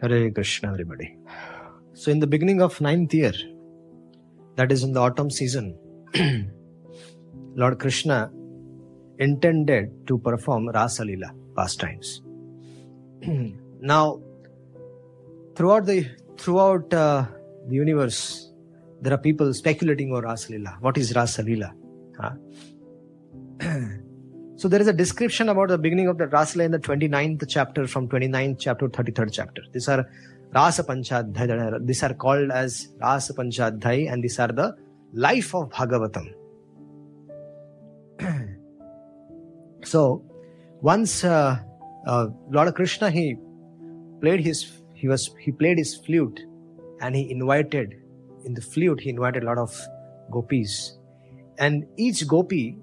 Hare Krishna, everybody. So, in the beginning of ninth year, that is in the autumn season, Lord Krishna intended to perform Rasa Lila pastimes. now, throughout the throughout uh, the universe, there are people speculating over Rasa Lila. What is Rasa Lila? Huh? so there is a description about the beginning of the Rasa in the 29th chapter from 29th chapter to 33rd chapter. These are Rasa Panchadhyay. These are called as Rasa Panchadhyay and these are the life of Bhagavatam. so once uh, uh, Lord Krishna he played his he was he played his flute and he invited in the flute he invited a lot of gopis and each gopi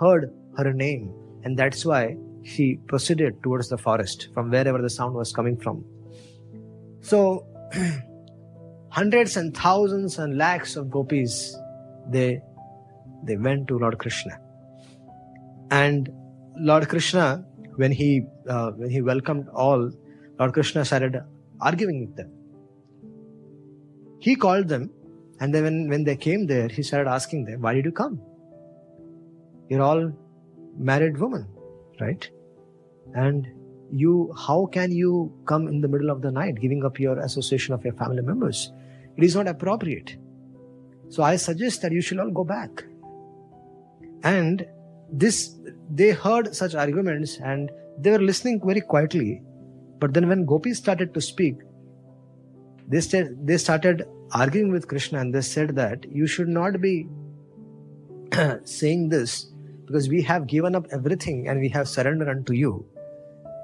heard her name and that's why she proceeded towards the forest from wherever the sound was coming from. So hundreds and thousands and lakhs of gopis they they went to lord krishna. And lord krishna when he uh, when he welcomed all lord krishna started arguing with them. He called them and then when, when they came there he started asking them why did you come you're all married women right? And you how can you come in the middle of the night giving up your association of your family members? It is not appropriate. So i suggest that you should all go back. And this they heard such arguments and they were listening very quietly. But then when gopis started to speak they, st- they started arguing with krishna and they said that you should not be saying this because we have given up everything and we have surrendered unto you.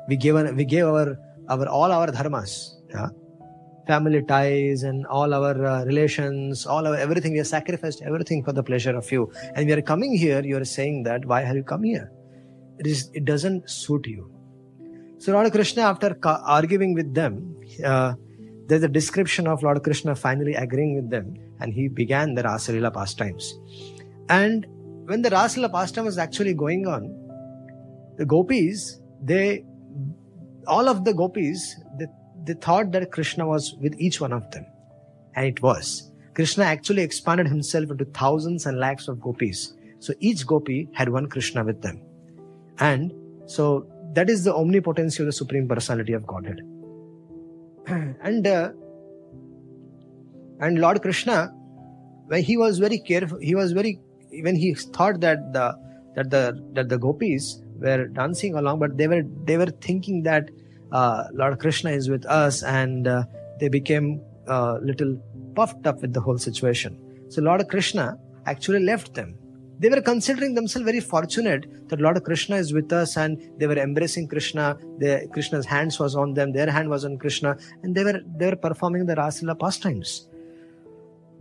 We gave we gave our our all our dharmas yeah? family ties and all our uh, relations all our everything we have sacrificed everything for the pleasure of you. And we are coming here you are saying that why have you come here? It is it doesn't suit you. So lord krishna after arguing with them uh, there's a description of lord krishna finally agreeing with them and he began the rasalila pastimes. And when the rasalila pastime was actually going on the gopis they all of the gopis, they, they thought that Krishna was with each one of them. And it was. Krishna actually expanded himself into thousands and lakhs of gopis. So each gopi had one Krishna with them. And so that is the omnipotency of the Supreme Personality of Godhead. and uh, and Lord Krishna, when he was very careful, he was very when he thought that the that the that the gopis were dancing along, but they were they were thinking that uh, Lord Krishna is with us, and uh, they became uh, little puffed up with the whole situation. So Lord Krishna actually left them. They were considering themselves very fortunate that Lord Krishna is with us, and they were embracing Krishna. The, Krishna's hands was on them, their hand was on Krishna, and they were they were performing the Rasalila pastimes.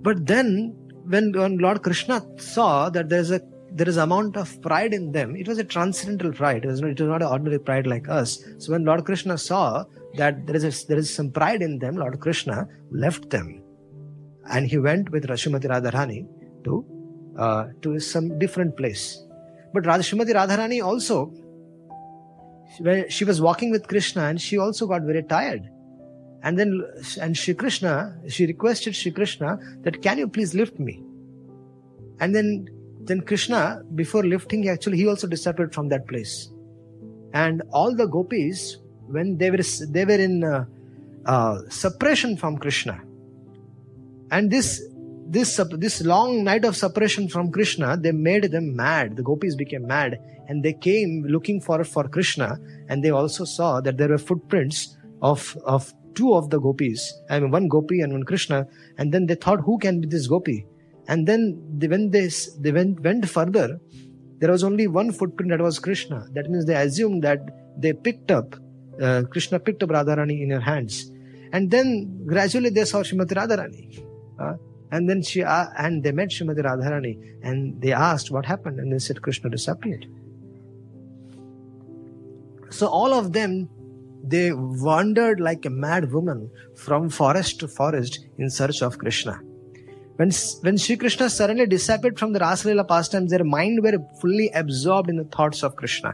But then, when, when Lord Krishna saw that there is a there is amount of pride in them. It was a transcendental pride. It was not, it was not an ordinary pride like us. So when Lord Krishna saw that there is a, there is some pride in them, Lord Krishna left them, and he went with Srimati Radharani to uh, to some different place. But Srimati Radharani also, when she was walking with Krishna, and she also got very tired. And then, and Shri Krishna, she requested Shri Krishna that, can you please lift me? And then then Krishna, before lifting, actually, he also disappeared from that place. And all the gopis, when they were they were in uh, uh, from Krishna, and this this this long night of separation from Krishna, they made them mad. The gopis became mad, and they came looking for for Krishna, and they also saw that there were footprints of of two of the gopis, I mean one gopi and one Krishna, and then they thought, who can be this gopi? And then they, when they, they went, went further, there was only one footprint that was Krishna. That means they assumed that they picked up, uh, Krishna picked up Radharani in her hands. And then gradually they saw Srimati Radharani. Uh, and then she, uh, and they met Srimati Radharani and they asked what happened and they said Krishna disappeared. So all of them, they wandered like a mad woman from forest to forest in search of Krishna. When, when Sri Krishna suddenly disappeared from the Rasalila pastimes, their mind were fully absorbed in the thoughts of Krishna.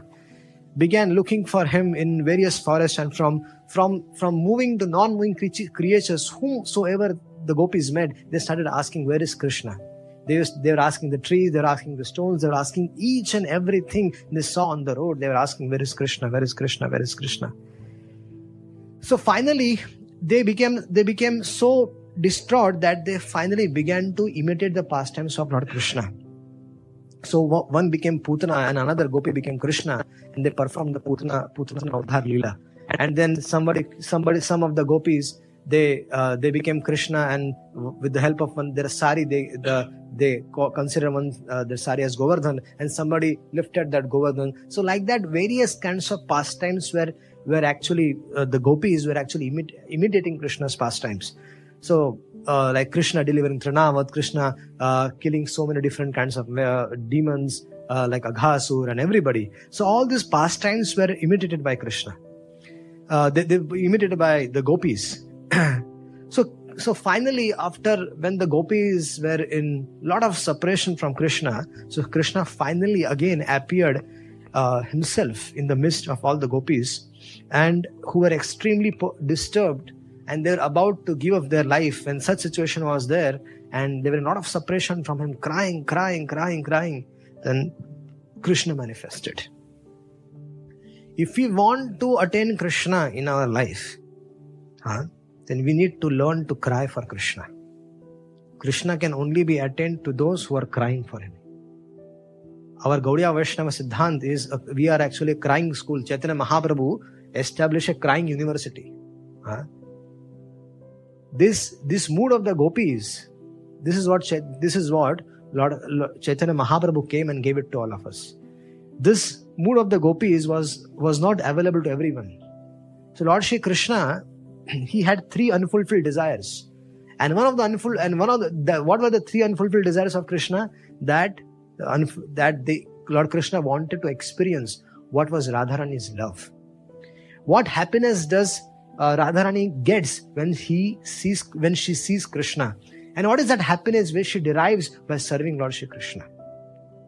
Began looking for him in various forests and from from, from moving to non-moving creatures, whomsoever the gopis met, they started asking, where is Krishna? They, they were asking the trees, they were asking the stones, they were asking each and everything they saw on the road. They were asking, where is Krishna? Where is Krishna? Where is Krishna? So finally, they became, they became so distraught that they finally began to imitate the pastimes of Lord Krishna. So one became Putana and another Gopi became Krishna and they performed the Putana, Putana Avdhar Leela. And then somebody, somebody, some of the Gopis, they, uh, they became Krishna and with the help of one, their sari, they, the, they consider one, uh, the sari as Govardhan and somebody lifted that Govardhan. So like that, various kinds of pastimes were, were actually, uh, the Gopis were actually imit- imitating Krishna's pastimes. So uh, like Krishna delivering Trinavat, Krishna uh, killing so many different kinds of uh, demons uh, like Aghasur and everybody. So all these pastimes were imitated by Krishna. Uh, they, they were imitated by the gopis. so so finally, after when the gopis were in lot of separation from Krishna, so Krishna finally again appeared uh, himself in the midst of all the gopis, and who were extremely po- disturbed and they were about to give up their life when such situation was there and there were a lot of separation from him crying crying crying crying. Then krishna manifested. If we want to attain krishna in our life huh, then we need to learn to cry for krishna. Krishna can only be attained to those who are crying for him our Gaudiya Vaishnava Siddhant is we are actually a crying school. Chaitanya Mahaprabhu established a crying university. Huh? this this mood of the gopis this is what this is what lord, lord chaitanya mahaprabhu came and gave it to all of us this mood of the gopis was was not available to everyone so lord Shri krishna he had three unfulfilled desires and one of the unfulfilled and one of the, the, what were the three unfulfilled desires of krishna that that the lord krishna wanted to experience what was radharani's love what happiness does uh, Radharani gets when he sees when she sees Krishna. And what is that happiness which she derives by serving Lord Shri Krishna?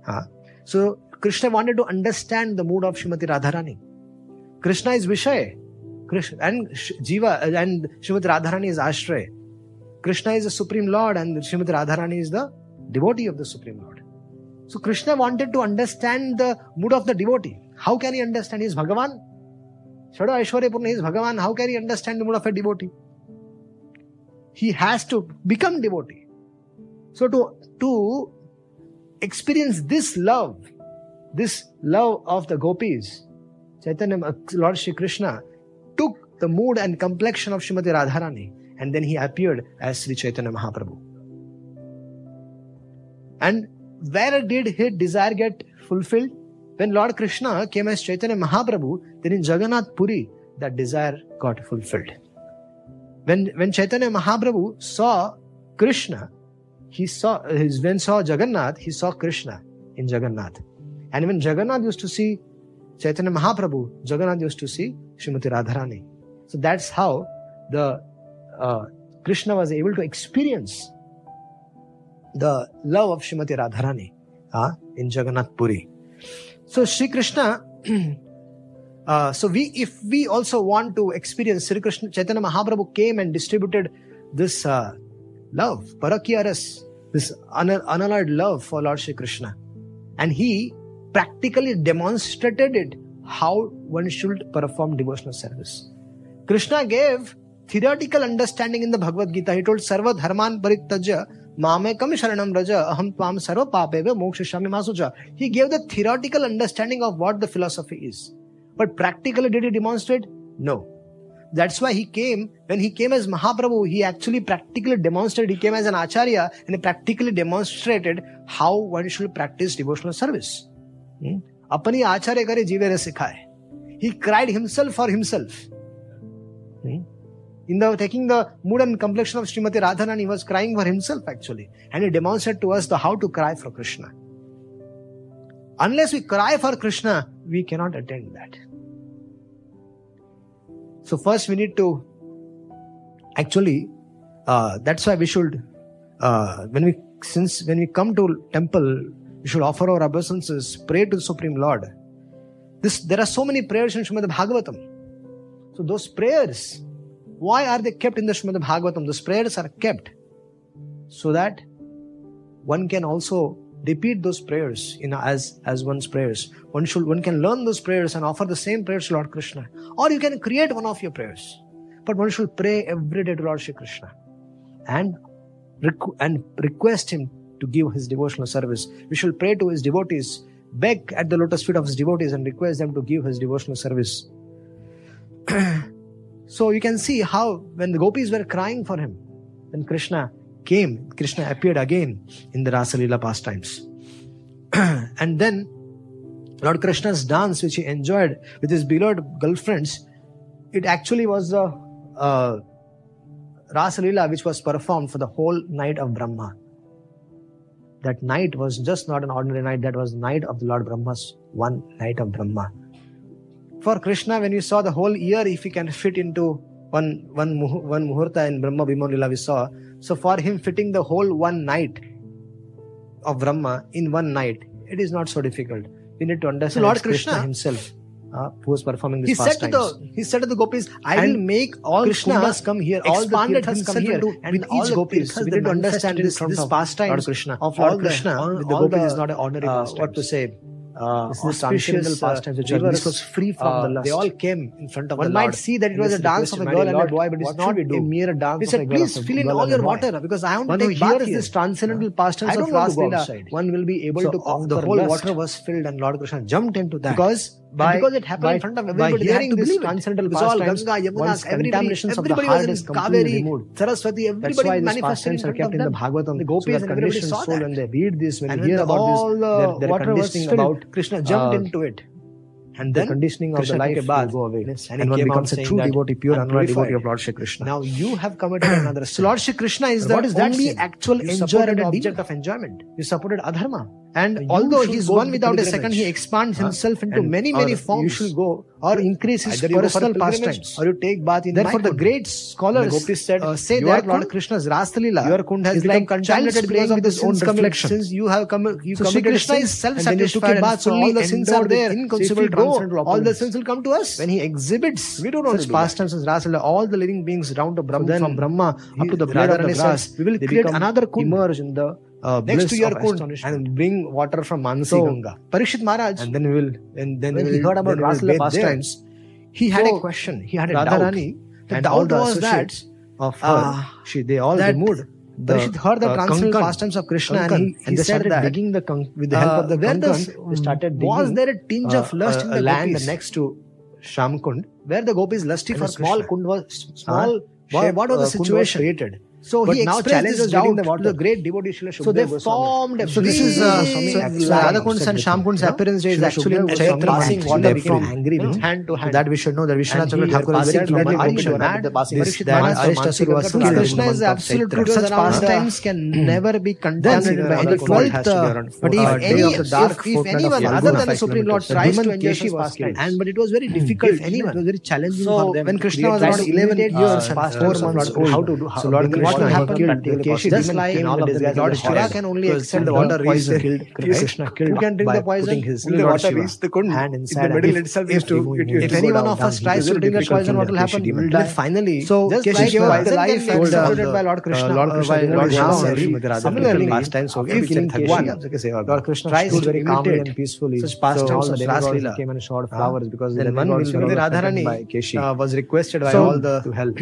Huh? So Krishna wanted to understand the mood of Shrimati Radharani. Krishna is Vishay. Krishna, and Jiva and Shrimati Radharani is Ashray. Krishna is the Supreme Lord and Shrimati Radharani is the devotee of the Supreme Lord. So Krishna wanted to understand the mood of the devotee. How can he understand? He is Bhagavan. Shada Aishwarya is Bhagavan. How can he understand the mood of a devotee? He has to become devotee. So to, to experience this love, this love of the gopis, Chaitanya, Lord Shri Krishna took the mood and complexion of Srimati Radharani and then he appeared as Sri Chaitanya Mahaprabhu. And where did his desire get fulfilled? When Lord Krishna came as Chaitanya Mahaprabhu, then in Jagannath Puri, that desire got fulfilled. When, when Chaitanya Mahaprabhu saw Krishna, he saw, his, when saw Jagannath, he saw Krishna in Jagannath. And when Jagannath used to see Chaitanya Mahaprabhu, Jagannath used to see Srimati Radharani. So that's how the uh, Krishna was able to experience the love of Shrimati Radharani uh, in Jagannath Puri. So Sri Krishna, uh, so we, if we also want to experience Sri Krishna, Chaitanya Mahaprabhu came and distributed this uh, love, parakyaras, this unalloyed love for Lord Sri Krishna. And he practically demonstrated it how one should perform devotional service. Krishna gave theoretical understanding in the Bhagavad Gita. He told Sarva Dharman Parittaja Mamekam Sharanam Raja Aham Tvam Sarva Papeve Mokshishami Masuja. He gave the theoretical understanding of what the philosophy is. But practically did he demonstrate? No. That's why he came, when he came as Mahaprabhu, he actually practically demonstrated, he came as an Acharya and he practically demonstrated how one should practice devotional service. अपनी आचार्य करे जीवे रे सिखाए he cried himself for himself hmm? in the taking the mood and complexion of Srimati Radharani, he was crying for himself actually, and he demonstrated to us the how to cry for Krishna. Unless we cry for Krishna, we cannot attend that. So first we need to actually uh, that's why we should uh, when we since when we come to temple we should offer our obeisances, pray to the Supreme Lord. This there are so many prayers in Srimad Bhagavatam. So those prayers why are they kept in the Srimad Bhagavatam? Those prayers are kept so that one can also repeat those prayers you know, as, as one's prayers. One, should, one can learn those prayers and offer the same prayers to Lord Krishna. Or you can create one of your prayers. But one should pray every day to Lord Shri Krishna and, requ- and request Him to give His devotional service. We should pray to His devotees, beg at the lotus feet of His devotees and request them to give His devotional service. So you can see how when the gopis were crying for him, when Krishna came, Krishna appeared again in the Rasalila pastimes. and then Lord Krishna's dance, which he enjoyed with his beloved girlfriends, it actually was the uh, Rasalila which was performed for the whole night of Brahma. That night was just not an ordinary night, that was the night of the Lord Brahma's one night of Brahma for Krishna, when you saw the whole year, if he can fit into one one one muhurta in Brahma Bhima we saw. So for him, fitting the whole one night of Brahma in one night, it is not so difficult. We need to understand so Lord Krishna, Krishna himself. Uh, who was performing this he said times. to the he said to the gopis i and will make all Krishna krishnas come here all the tirthas come here into, and with each gopis we need to understand this, this pastime of krishna of lord krishna all the, the, the, gopis is not an ordinary uh, what to say uh, this the pastimes of church. This was free from uh, the lust. They all came in front of One the Lord. One might see that it was a dance of a girl and a boy, but it's not a mere dance he said, of a girl. Please fill in all your water because I want to take bath this transcendental yeah. pastimes of Last One will be able so to. Uh, the whole water was filled and Lord Krishna jumped into that. Because by, because it happened by, in front of everybody, by hearing this transcendental it. all Ganga, Yamuna, everybody, everybody was in Kaveri, Saraswati, everybody manifested in front of them. In the Bhagavatam, the gopis so and everybody saw that. And they read this, when and they hear about this, they're, they're conditioning about... Krishna uh, jumped into it. And then the conditioning of the life will go away. Yes, and, and one becomes a true devotee, pure unreal devotee of Lord Shri Krishna. Now you have committed another sin. So Lord Shri Krishna is the only actual enjoyed object of enjoyment. You supported adharma. And you although he's one without a second, he expands huh? himself into many, many forms. You should go or increase his personal pastimes. Or you take bath in Therefore, the great scholars said, uh, say that Lord Krishna's Rasalila, your kund has is become like contaminated because of this own reflection. Since you have come, you so committed Krishna is self-satisfied and so all the sins are there. Inconceivable go, all the sins will come to us. When he exhibits we don't such pastimes as Rasalila, all the living beings round the Brahma, from Brahma up to the Radharanasas, we will create another kund. Emerge in the uh, next to your Kund and bring water from Manasi so, Parikshit Maharaj. And then we will. And then when will, he heard about Rasla pastimes, he had so, a question. He had a Radharani, doubt. The and doubt all was that of her, uh, she they all that, removed. The, Parikshit heard the uh, transcendental pastimes of Krishna Kankan, and he, he and they started that, digging the with the uh, help of the Kankan, this, started digging, Was there a tinge uh, of lust uh, in the land next to Shamkund where the gopis lusty and for small Krishna. kund was uh-huh. small. Uh, what, was the situation? created so but he now expressed this doubt the, the great devotee Srila So they formed a So this is uh, so, so and Shamkun's no? appearance day is actually in Chaitra passing water from angry with hand to hand. That we should know that Vishwanath Chandra Thakur is very was Krishna is absolute truth. Such pastimes can never be contaminated by the twelfth. But if anyone other than the Supreme Lord tries to enjoy such pastimes, and but it was very difficult. Anyone it was very challenging for them. When Krishna was around 11 years, 4 months old, how to do? So Lord what will happen particularly. Just like in this guy's Lord Shiva can only accept the water reached Krishna killed who can drink the poison the water reached the hand inside the middle itself if any one of us tries to drink that poison what will happen? finally so just like the life executed by Lord Krishna. Uh, Lord Krishna similarly so of killing Thagwan Lord Krishna tries very calmly and peacefully. such pastimes of Rasleela came and shot flowers because then one will be Radharani was requested by all the to help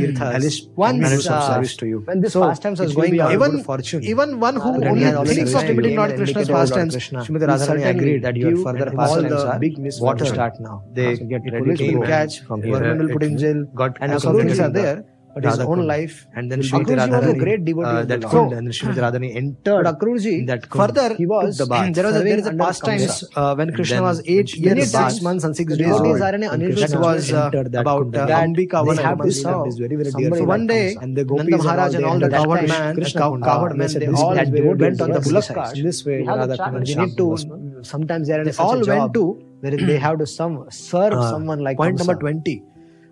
One man one service to you this so past times is going on even, fortune. Even one who uh, only thinks of limiting Lord Krishna's past times. Srimati Radharani agreed that your further past times are uh, big water. Start now. They get ready to catch. from Government will put in jail. And authorities are there but Radha his own Kund. life. And then Srimati was a great devotee uh, that so, and then Srimati entered Akruji, that Kund. Further, he was, the bath. there was a, there is a past time uh, when Krishna was eight years, six months and six days old. That was uh, about uh, Ambika, one have this is very, very dear. So one day, and the Nanda Maharaj and all the cowherd man, cowherd man, they all went on the bullock cart. This way, Radha Kund. They need to, mm, sometimes they are in all went to where they have to some serve uh, someone like Point number 20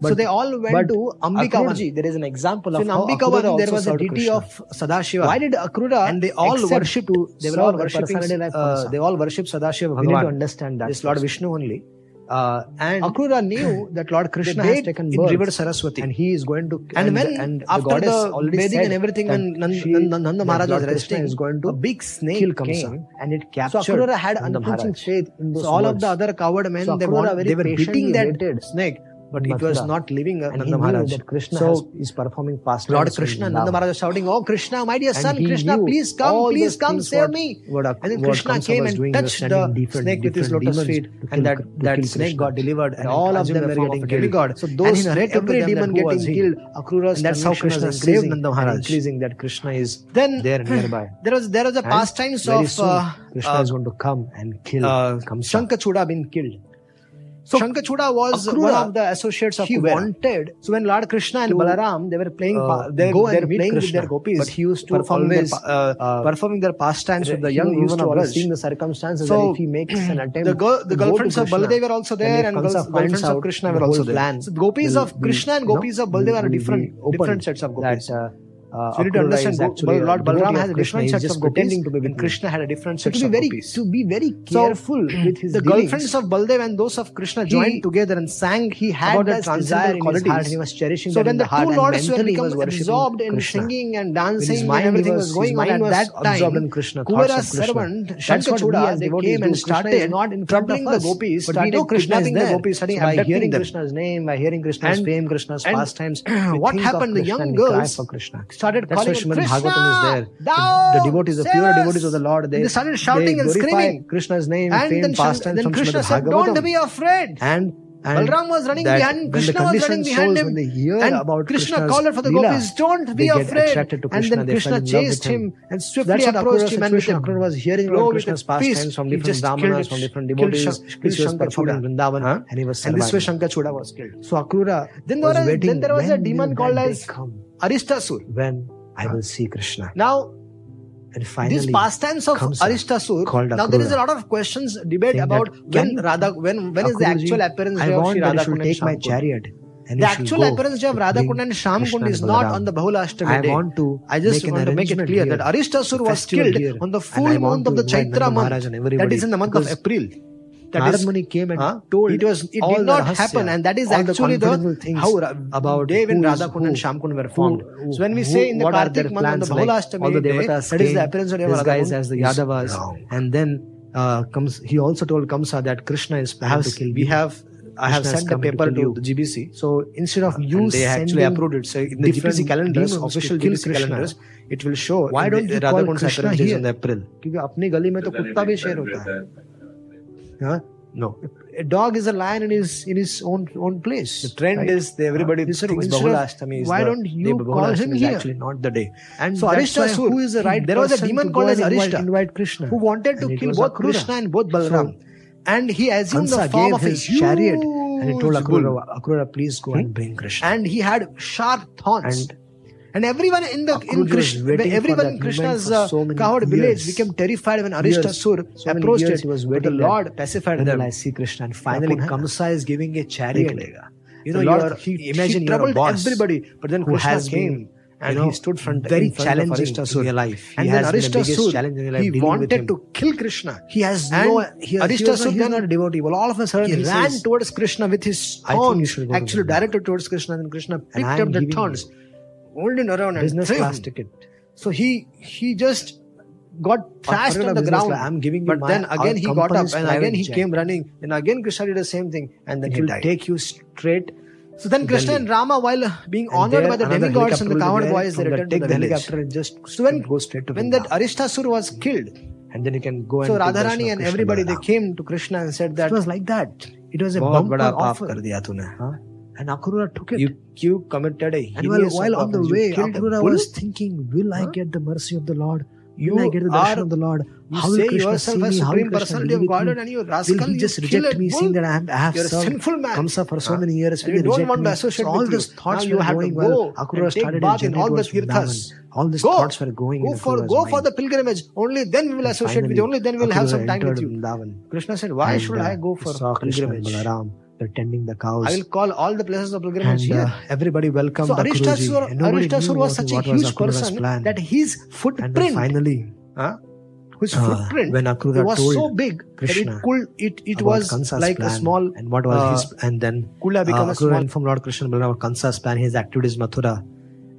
but, so they all went to Ambikavan. There is an example so of in Ambikavan there was a deity Krishna. of Sadashiva. Why did Akrura and they all worship to they were all worshipping uh, they all worship Sadashiva Bhagavan. We need to understand that. It's Lord Vishnu only. Uh, and Akrura knew that Lord Krishna has taken birth in river Saraswati, and he is going to. And, and when and after the, the bathing and everything, and Nand, she, Nand, Nanda Maharaj was resting, is going to a big snake kill came, and it captured. So Akrura had unflinching faith in those So all of the other cowherd men, so they, want, they were beating that snake but Mathura. it was not living uh, and Nanda Maharaj. That Krishna so has, is performing past Lord Krishna, Nanda Maharaj was shouting, Oh Krishna, my dear son, Krishna, please come, please come, save what, me. What, what, and then Krishna came and touched the different, snake different with his lotus feet, and that, that snake got delivered, and, and all of them were getting killed. So those every demon getting killed, Akrura, that's how Krishna saved Nanda Maharaj. Increasing that Krishna is then there nearby. There was there was a pastimes of uh, Krishna is uh, going to come and kill. Shankachuda been killed. So Shankar Chuda was Akrura, one of the associates of he Kubera. wanted. So when Lord Krishna and to, Balaram they were playing, uh, they go and playing Krishna, with their gopis. But he used to perform always, uh, uh, performing their pastimes with the young. He used to seeing the circumstances so, that if he makes an attempt, the, go, the girlfriends of Baladeva were also there, and, and girlfriends of Krishna were also there. Plan so gopis of Krishna and gopis of Baladeva are different, different sets of gopis. Uh, uh, so you need to understand Bal- Lord uh, Balram has a different set of gopis, to be and Krishna had a different set so of gopis. To be very careful so, with his The dealings, girlfriends of Baldev and those of Krishna joined he, together and sang. He had that transcendental his Heart, he was cherishing so when the, the two lords were become absorbed in Krishna. singing and dancing when everything was, was going on at that time, Kuvara's servant Shankachoda, they came and started troubling the gopis, started kidnapping the gopis, started by hearing Krishna's name, by hearing Krishna's fame, Krishna's pastimes. What happened? The young girls started That's calling why Bhagavatam is there. The, the devotees, the pure devotees of the Lord, they, they started shouting they and screaming Krishna's name, and fame, then, pastime then from Krishna said, "Don't be afraid." And and Balram was running behind him. Krishna was running behind him. and Krishna Krishna's called for the Leela, gopis, don't be afraid. Krishna, and then Krishna chased him, and swiftly so approached him. And with Akur was hearing about Krishna's pastimes from different brahmanas, from different devotees, which was performed in Vrindavan. Huh? And he was And this way Shankachuda was killed. So Akrura then there was, waiting then there was a demon called as... Come? Aristasur. When I will ah. see Krishna. Now, and finally, this past tense of Aristasur. Now there is a lot of questions, debate Saying about when Radha, when when is the actual appearance I of Radha Kunda take my chariot. the actual appearance of Radha Kunda and Sham Kund is not on the Bahulashtami day. I want to. I just want to make it clear here, that Aristasur was killed here, on the full moon of the Chaitra month. That is in the month of April that Narad is, Muni came and huh? told it was it did not rahasya, happen, and that is actually the, the how about Dev and Radhakund and Shamkund were formed. Who, who, so when we who, say in the Kartik month on the Bahulashtami like, day, that is the appearance of Devatas as the Yadavas, and then uh, comes he also told Kamsa that Krishna is planned to kill. We have I have sent the paper to, to, the GBC. So instead of you and they actually approved it. So in the GBC calendars, official GBC Krishna, calendars, it will show. Why don't you call Krishna here? In April. Because in गली में तो कुत्ता भी Huh? No. A dog is a lion in his in his own own place. The trend right? is the, everybody uh, thinks Bahulashtami is Why the, don't you call him here? Actually, not the day. And so Arista. Who is the right? There was a demon called as Arista, invite, Krishna, who wanted to kill both Krishna and both Balaram. So, and he assumed Hansa the form of his chariot and he told Akrura, Akrura, please go hmm? and bring Krishna. And he had sharp thorns. And and everyone in the Akrujya in Krishna, everyone in Krishna's uh, so village became terrified when Aristasur so approached it. it was but the Lord them. pacified them. I see Krishna, and finally Kamsa is giving a chariot. You know, Lord, he, imagine he troubled everybody, but then Krishna came and you know, he stood front very front challenging of in your life. He and then life. he wanted to kill Krishna. He has and no. He, Aristasur, he was not a devotee. Well, all of a sudden he, he ran says, towards Krishna with his thorns, actually directed towards Krishna. And Krishna picked up the thorns holding around business class ticket. So he he just got thrashed on the ground. Class. I'm giving you but my, then again he got up and again he jet. came running and again Krishna did the same thing and then it he will died. take you straight. So then Krishna and Rama, while uh, being honored by the demigods and the cowherd boys, they returned to the, helicopter and just so when, go straight to when Vinda. that Aristasur was mm. killed, and then you can go so and so Radharani and everybody they came to Krishna and said that it was like that. It was a bumper offer. Kar diya tune, huh? And Akrura took it. you you committed a and while, while on the way, Akrura was thinking, Will I get the mercy of the Lord? you Will I get the darshan are of the Lord? you How will say Krishna yourself as me? How will supreme Krishna personality of Godhead me? and you Will rascal he just reject me, bull? seeing that I have, I have You're served sinful man. Kamsa for so Huh? many years? Will you he don't reject want to me? associate So all these you. thoughts were going go well. Akrura started in all the tirthas. All these Go. thoughts were going Go for go for the pilgrimage. Only then we will associate with you. Only then we will have some time with you. Vrindavan. Krishna said, Why And, should uh, I go for saw Krishna and pilgrimage? Balaram. They're tending the cows. I will call all the places of pilgrimage and here. uh, everybody welcomed So Akruraji. Aristasur, And nobody Aristasur was such a huge person plan. that his footprint finally, huh, whose uh, footprint when Akrura was so big Krishna that it could it, it was Kansa's like a small and what was uh, his and then could have become uh, a small informed Lord Krishna about Kansa's plan, his activities Mathura,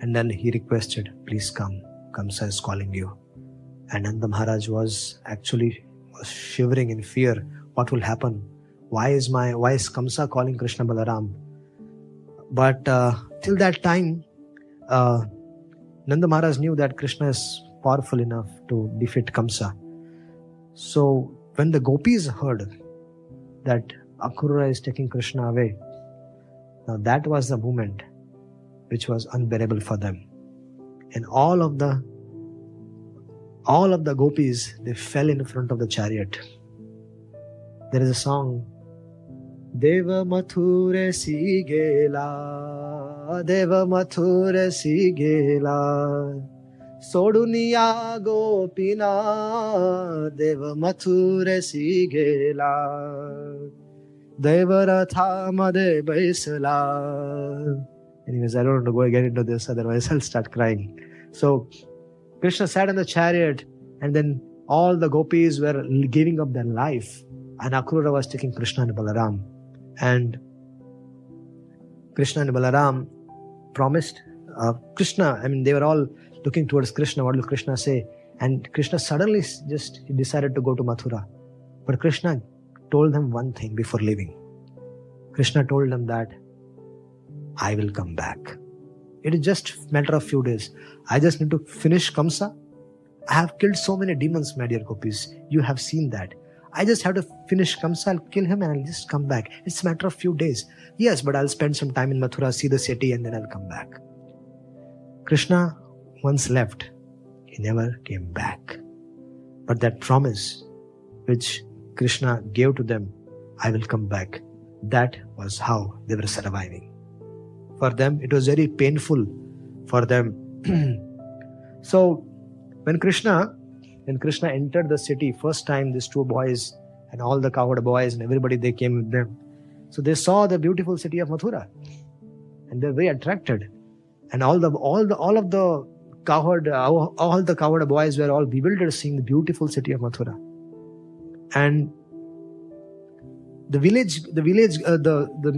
and then he requested, "Please come. Kamsa is calling you." And Nanda Maharaj was actually was shivering in fear. What will happen? Why is my why is Kamsa calling Krishna Balaram? But uh, till that time, uh, Nanda Maharaj knew that Krishna is powerful enough to defeat Kamsa. So when the gopis heard that Akrura is taking Krishna away, now that was the moment which was unbearable for them. And all of the all of the gopis they fell in front of the chariot. There is a song Si gela Deva Mathura si gela Sodunia gopina Deva Mathura si gela Devaratha Made Anyways, I don't want to go again into this, otherwise I'll start crying. So Krishna sat in the chariot, and then all the gopis were giving up their life, and Akrura was taking Krishna and Balaram. And Krishna and Balaram promised uh, Krishna, I mean, they were all looking towards Krishna. What will Krishna say? And Krishna suddenly just decided to go to Mathura. But Krishna told them one thing before leaving. Krishna told them that I will come back. It is just matter of few days. I just need to finish Kamsa. I have killed so many demons, my dear gopis. You have seen that. I just have to finish Kamsa, I'll kill him and I'll just come back. It's a matter of few days. Yes, but I'll spend some time in Mathura, see the city, and then I'll come back. Krishna once left. He never came back. But that promise which Krishna gave to them, I will come back, that was how they were surviving. For them, it was very painful for them. so, when Krishna, when Krishna entered the city, first time these two boys and all the cowherd boys and everybody they came with them. So they saw the beautiful city of Mathura, and they're very attracted. And all the all the all of the cowherd all, all the cowherd boys were all bewildered seeing the beautiful city of Mathura. And the village, the village, uh, the the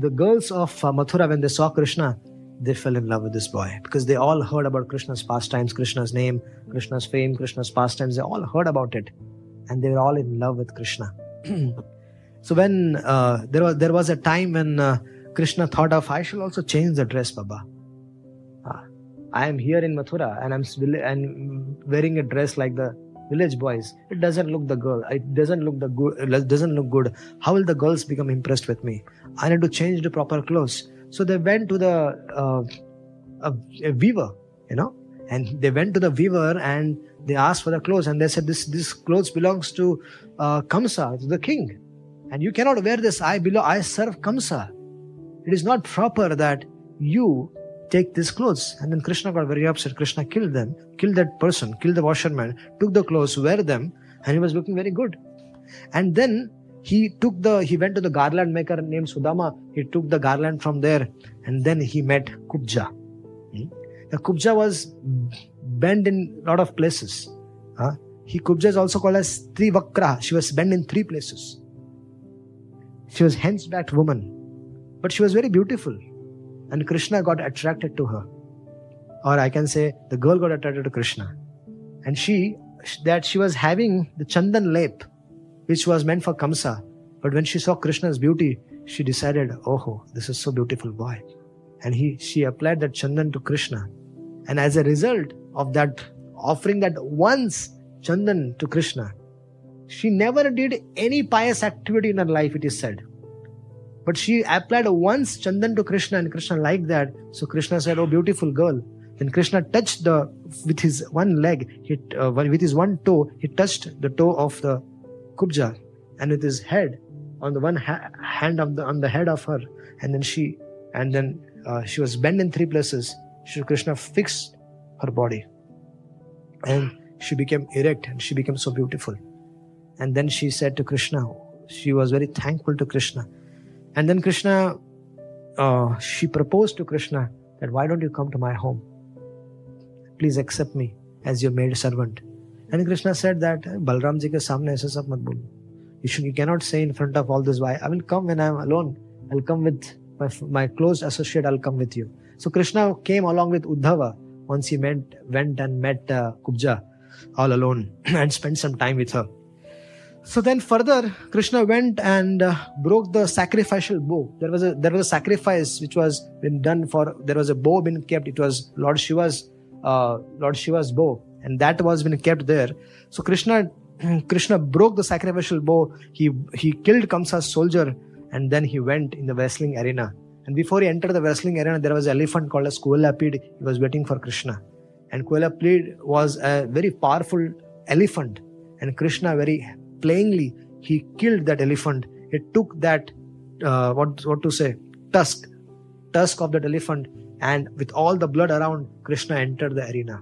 the girls of uh, Mathura when they saw Krishna, they fell in love with this boy because they all heard about Krishna's pastimes, Krishna's name, Krishna's fame, Krishna's pastimes. They all heard about it, and they were all in love with Krishna. so when uh, there was there was a time when uh, Krishna thought of I shall also change the dress, Baba. Uh, I am here in Mathura and I'm and wearing a dress like the village boys. It doesn't look the girl. It doesn't look the good. It doesn't look good. How will the girls become impressed with me? I need to change the proper clothes. So they went to the uh, a, a weaver, you know, and they went to the weaver and they asked for the clothes, and they said, "This this clothes belongs to uh, Kamsa, to the king, and you cannot wear this. I below I serve Kamsa. It is not proper that you." Take these clothes, and then Krishna got very upset. Krishna killed them, killed that person, killed the washerman, took the clothes, wear them, and he was looking very good. And then he took the he went to the garland maker named Sudama. He took the garland from there, and then he met Kubja. Hmm? The Kubja was bent in a lot of places. He Kubja is also called as Trivakra. She was bent in three places. She was henchbacked woman, but she was very beautiful, and Krishna got attracted to her, or I can say the girl got attracted to Krishna, and she that she was having the chandan lep which was meant for Kamsa. But when she saw Krishna's beauty, she decided, oh, this is so beautiful boy. And he, she applied that chandan to Krishna. And as a result of that, offering that once chandan to Krishna, she never did any pious activity in her life, it is said. But she applied once chandan to Krishna and Krishna liked that. So Krishna said, oh, beautiful girl. Then Krishna touched the, with his one leg, he, uh, with his one toe, he touched the toe of the Kubja and with his head on the one ha- hand of the on the head of her and then she and then uh, she was bent in three places. Shri Krishna fixed her body and she became erect and she became so beautiful. And then she said to Krishna she was very thankful to Krishna. And then Krishna uh, she proposed to Krishna that why don't you come to my home? Please accept me as your maid servant And Krishna said that Balram ji ke samne aise sab mat bolo. You should, you cannot say in front of all this. Why? I will come when I am alone. I'll come with my, my close associate. I'll come with you. So Krishna came along with Uddhava once he met, went and met uh, Kubja all alone and spent some time with her. So then further, Krishna went and uh, broke the sacrificial bow. There was a there was a sacrifice which was been done for. There was a bow been kept. It was Lord Shiva's uh, Lord Shiva's bow, and that was been kept there. So Krishna Krishna broke the sacrificial bow. He he killed Kamsa's soldier, and then he went in the wrestling arena. And before he entered the wrestling arena, there was an elephant called as Kuvalapid. He was waiting for Krishna. And Kuvalapid was a very powerful elephant. And Krishna very plainly, he killed that elephant. He took that, uh, what, what to say, tusk, tusk of that elephant. And with all the blood around, Krishna entered the arena.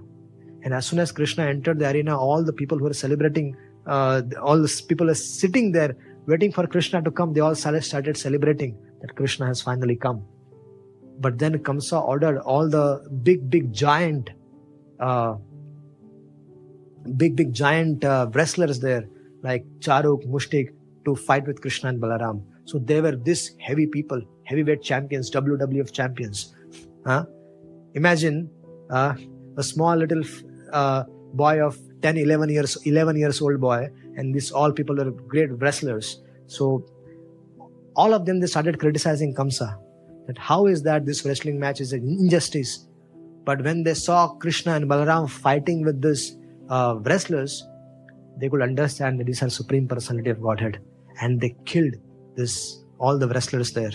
And as soon as Krishna entered the arena, all the people who were celebrating, uh, all the people are sitting there waiting for Krishna to come. They all started celebrating that Krishna has finally come. But then Kamsa ordered all the big, big giant, uh, big, big giant uh, wrestlers there, like Charuk, Mushtik, to fight with Krishna and Balaram. So they were this heavy people, heavyweight champions, WWF champions. Huh? Imagine uh, a small little uh, boy of 10, 11 years, 11 years old boy, and these all people are great wrestlers. So all of them they started criticizing Kamsa that how is that this wrestling match is an injustice. But when they saw Krishna and Balaram fighting with these uh, wrestlers, they could understand that these are supreme personality of Godhead, and they killed this all the wrestlers there.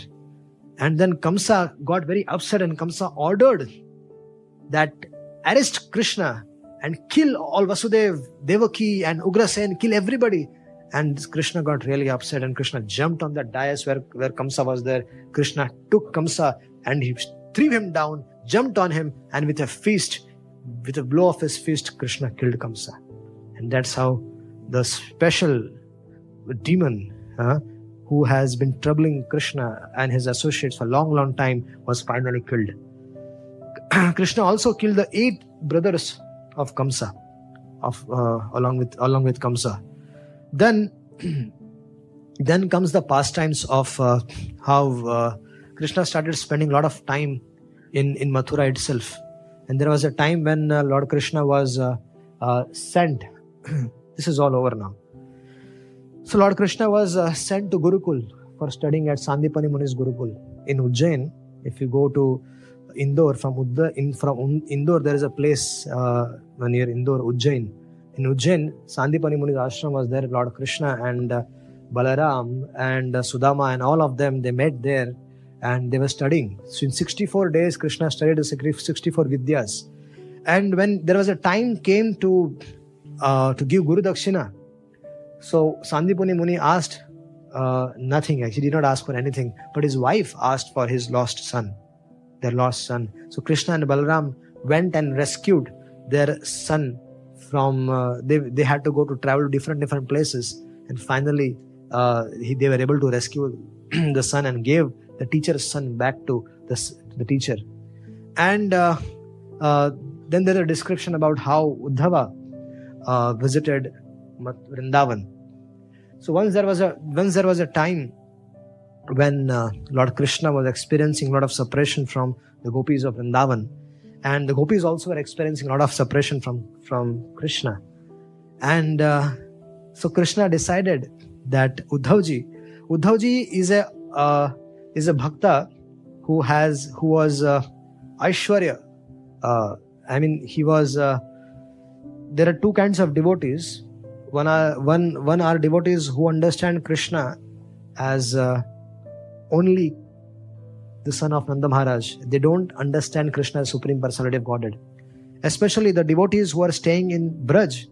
And then Kamsa got very upset, and Kamsa ordered that arrest Krishna and kill all Vasudev, Devaki, and Ugrasen, kill everybody. And Krishna got really upset, and Krishna jumped on that dais where, where Kamsa was there. Krishna took Kamsa and he threw him down, jumped on him, and with a fist, with a blow of his fist, Krishna killed Kamsa. And that's how the special demon who has been troubling Krishna and his associates for a long, long time was finally killed. Krishna also killed the eight brothers of Kamsa, of uh, along with along with Kamsa. Then, then comes the pastimes of uh, how uh, Krishna started spending a lot of time in in Mathura itself, and there was a time when uh, Lord Krishna was uh, sent. this is all over now. So Lord Krishna was sent to Gurukul for studying at Sandipani Muni's Gurukul in Ujjain. If you go to Indore from Udda, in from Indore there is a place uh, near Indore Ujjain in Ujjain, Sandipani Muni's ashram was there. Lord Krishna and uh, Balaram and uh, Sudama and all of them they met there and they were studying. So in 64 days, Krishna studied the 64 vidyas. And when there was a time came to uh, to give Guru Dakshina, so Sandipani Muni asked uh, nothing. Actually, did not ask for anything, but his wife asked for his lost son, their lost son. So Krishna and Balaram went and rescued their son from uh, they they had to go to travel to different different places, and finally uh, he, they were able to rescue the son and gave the teacher's son back to the the teacher, and uh, uh, then there's a description about how Uddhava uh, visited Vrindavan. So once there was a once there was a time when uh, Lord Krishna was experiencing a lot of separation from the gopis of Vrindavan, and the gopis also were experiencing a lot of separation from from krishna. And uh, so krishna decided that uddhavji uddhavji is a uh, is a bhakta who has who was uh, aishwarya. Uh, i mean he was uh, there are two kinds of devotees. One are one one are devotees who understand krishna as uh, only the son of Nanda Maharaj, they don't understand Krishna as Supreme Personality of Godhead. Especially the devotees who are staying in Braj,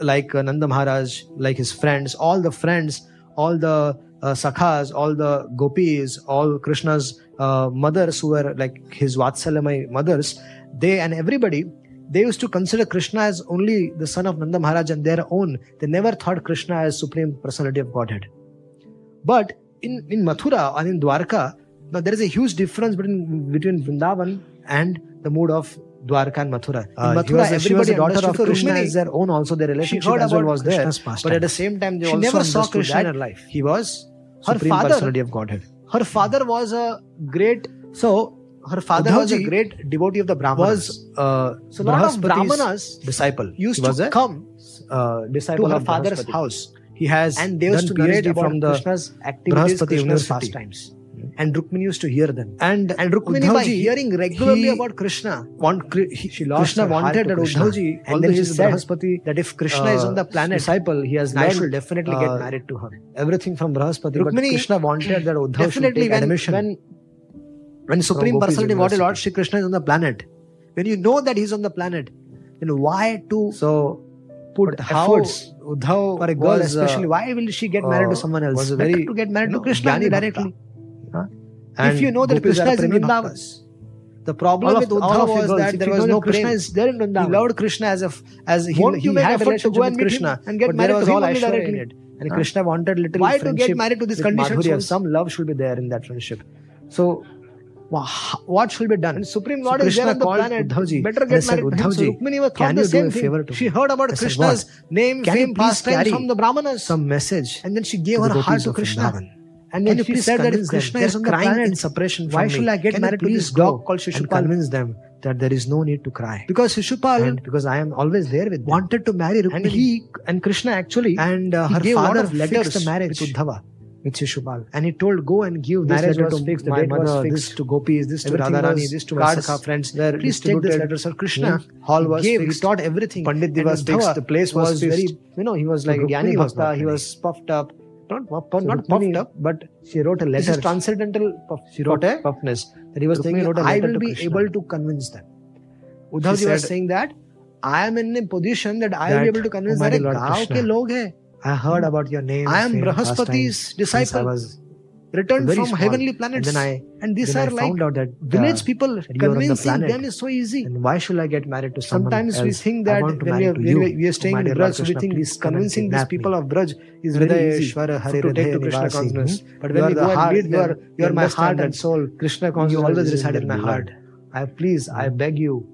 like uh, Nanda Maharaj, like his friends, all the friends, all the uh, sakhas, all the gopis, all Krishna's uh, mothers who were like his Vatsalamai mothers, they and everybody, they used to consider Krishna as only the son of Nanda Maharaj and their own. They never thought Krishna as Supreme Personality of Godhead. But in, in Mathura and in Dwarka, now there is a huge difference between between Vrindavan and the mood of Dwarka and Mathura. Uh, in Mathura, was, everybody she was the daughter of Krishna is their own. Also, their relationship as well was there. But at the same time, they she also never saw Krishna in her life. He was her supreme father, personality of Godhead. Her father was a great so. Her father Udhavji was a great devotee of the Brahmanas. Was uh, so lot of Brahmanas disciple. Used to come uh, disciple to her father's house he has and they used to narrate from the Krishna's activities, Krishna's University. pastimes. And Rukmini used to hear them. And and Rukmini Uddhavji, by hearing regularly he, about Krishna, want, he, she lost Krishna wanted that Uddhavji, and then he said that if Krishna uh, is on the planet, disciple, he has I should definitely uh, get married to her. Everything from Brahaspati, Rukmini, but Krishna wanted that Uddhav definitely should take when, admission. When, when Supreme Personality of Godhead Lord Shri Krishna is on the planet, when you know that he's on the planet, then why to so put but efforts how, for a girl was, uh, especially why will she get married to uh, someone else was a very, to get married no, to krishna Jnani directly huh? if you know that krishna is in vrindavan the problem all with Uddhava was that there was no Krishna is there in Vrindavan. He loved Krishna as if as he, Won't he you make had effort to go and Krishna and get married to him directly. And? Krishna wanted little Why to get married to this condition? Some love should be there in that friendship. So what should be done? Supreme Lord so is there on the planet. Uddhavji, Better get said, married Uddhavji. So Rukmini was can the same thing. She heard about Krishna's said, name, can fame, pastime from the Brahmanas. Some message. And then she gave her heart to Krishna. And then she said that if Krishna is crying the in separation why should I get can married to this dog called Shishupal? convince them that there is no need to cry because Shishupal and because I am always there with them, wanted to marry Rukmini. and he and Krishna actually and uh, her father letters fixed the marriage with Uddhava with Shishupal. And he told, go and give this Marriage letter to fixed, my mother, this to Gopis, this to Radharani, this to my Sakha friends. Please take this letter, sir. Hmm, Krishna hmm. Hall was gave, fixed. taught everything. Pandit Ji was fixed. The place was, was very, you know, he was like Gyani Bhakta. He was puffed up. Not, puff, so not puffed up, but she wrote a letter. This is transcendental puff, she wrote puff, puffness. That he was thinking, wrote will be able to convince them. Uddhavji was saying that I am in a position that I will be able to convince oh that I heard hmm. about your name. I am Brahaspati's disciple. I was returned from small. heavenly planets. And, I, and these are like that, uh, village people. Convincing the them is so easy. And why should I get married to someone Sometimes else? we think that when we are, you, we are staying in Braj, we think this convincing these people me. of Braj is very easy to, to take to Krishna consciousness. Hmm? But when you go and meet you are, you are my heart and soul. Krishna consciousness. You always reside in my heart. I please, I beg you,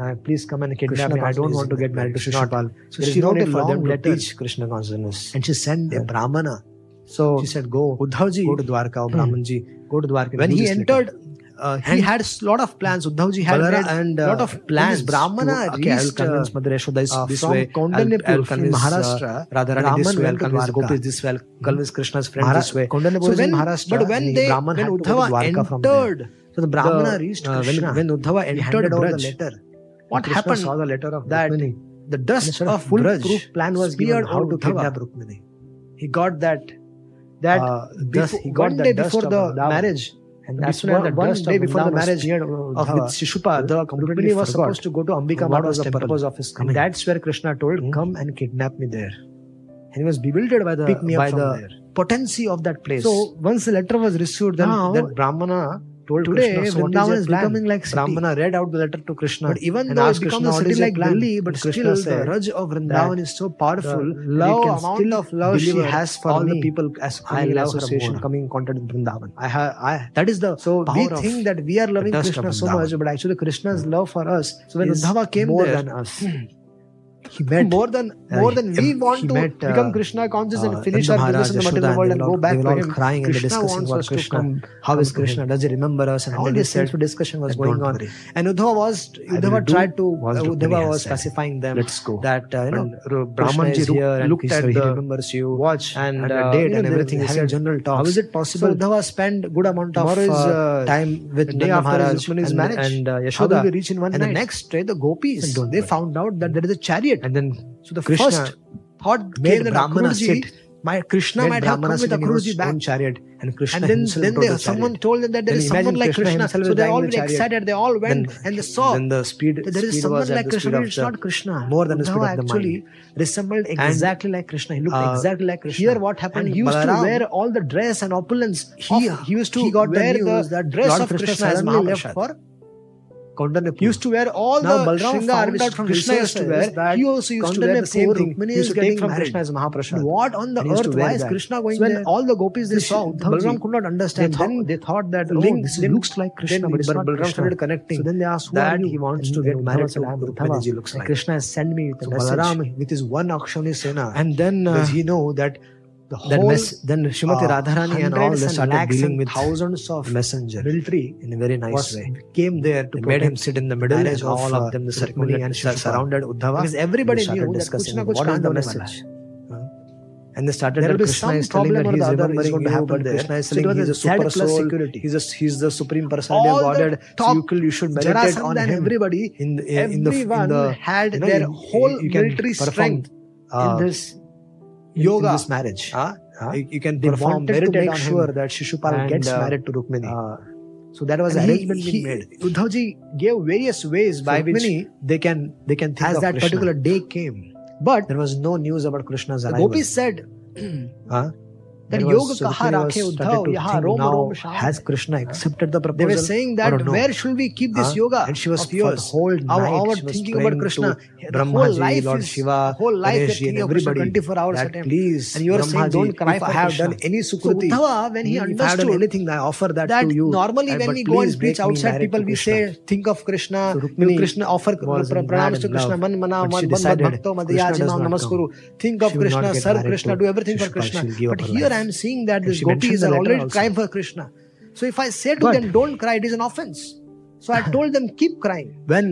Now, please come and kidnap Krishna me. I don't want to get married to Shishupal. So there she wrote no a long letter. Teach Krishna consciousness. And she sent yeah. a Brahmana. So she said, go. Uddhavji. Go to Dwarka, or Brahmanji. Go to Dwarka. When he entered, uh, he had a lot of plans. Uddhavji had a uh, lot of plans. Brahmana to, okay, reached, I'll convince Mother Yashoda is uh, this way. Kondanepur, I'll, convince, Maharashtra. Rather, Radharani Brahman. I'll convince Gopi this way. I'll convince Krishna's friend this way. Kondanepur so when, Maharashtra. But when they, Uddhava entered, so the Brahmana reached Krishna. When Uddhava entered, the letter. What Krishna happened? Saw the letter of that Rukmini. the dust of full proof plan was given how to kidnap Rukmini. He got that that uh, dust, before, one day before the marriage. And that's when the one day before the marriage of with Shishupa, the Rukmini was supposed to go to Ambika. What was the purpose of his coming? That's where Krishna told, "Come and kidnap me there." And he was bewildered by the by the there. potency of that place. So once the letter was received, then now, that Brahmana told Today, Krishna, Vrindavan is, is becoming like city. Ramana read out the letter to Krishna. But even though it's become a city like Delhi, but Krishna still the Raj of Vrindavan is so powerful. Love, amount of love she has for all me. the people as I love association coming in contact with Vrindavan. I, I that is the so we think that we are loving Krishna so much, but actually Krishna's hmm. love for us. So when Uddhava came more there, than us. Hmm, he met more than uh, more than we want to met, uh, become Krishna conscious and uh, finish our business in the material world and go back to him. Crying Krishna and discussing wants us to come. How is Krishna? Does he remember us? And all these of discussion was going on. And Uddhava was Uddhava tried to Uddhava was pacifying them. Let's go. That you know Brahman ji looked at the remembers you watch and date and everything. Having general talk. How is it possible? Uddhava spent good amount of time with Nanda Maharaj and Yashoda. And the next day the gopis they found out that there is a chariot and then so the Krishna first thought made the Brahmana. My Krishna might have come with Akruraji back. Chariot and Krishna and then, then they, someone told them that there then is someone like Krishna. So they all were excited. They all went then, and they saw then the speed, that speed someone like Krishna. It's not Krishna. More than the speed of the actually mind. resembled exactly and, like Krishna. He looked uh, exactly like Krishna. Here what happened, and he used Balaram, to wear all the dress and opulence. He, of, he used to he got wear the, the, dress Lord of Krishna, as left for Kondanapur used to wear all now, the Balram shringar which from Krishna used to wear. He also used to wear the same thing. Rukmini used to take from. Krishna as Mahaprasad. What on the earth? Why is Krishna going so there? When all the gopis they saw, Balram could not understand. They thought, they thought that oh, this looks like Krishna, but Balram started connecting. So then they asked, that he wants to get married to Rukmini looks like. Krishna has sent me with the Balaram with his one Akshani Sena. And then uh, does he know that the then, mess, then Srimati uh, Radharani and all they started dealing with thousands of messenger military in a very nice way. Came there to made him sit in the middle and all of them the uh, ceremony and surrounded Uddhava because everybody knew discussing that what is the message. And they started there that Krishna is telling that he is remembering you, but there. Krishna is telling he is a super soul, he's, a, he's the supreme person. All ordered. Godhead, so you, you should meditate on him. Everybody, in the, in, everyone in the, had their whole military strength in uh, this yoga in this marriage. Huh? Huh? You, you, can they perform wanted to make sure that Shishupal and, gets uh, married to Rukmini. Uh, so that was and arrangement he, made. Uddhavji gave various ways by Rukmini, which they can they can think as that Krishna. particular day came. But there was no news about Krishna's arrival. Gopis said, huh? that yoga kaha rakhe uddhav yaha rom rom sham has krishna accepted the proposal they were saying that no? where should we keep this huh? yoga and she was of yours whole night our, our she thinking about krishna brahma ji life lord shiva whole life Ganesh, and everybody 24 hours at that please and you are saying don't cry for have done any sukruti so uddhava when he understood anything i offer that, that to you normally when we go and preach outside people we say think of krishna you krishna offer pranam to krishna man mana man bhakto madhya jinam namaskuru think of krishna serve krishna do everything for krishna but here I'm seeing that this gopis are already also. crying for Krishna. So if I say to but, them, don't cry, it is an offense. So I told them, keep crying. When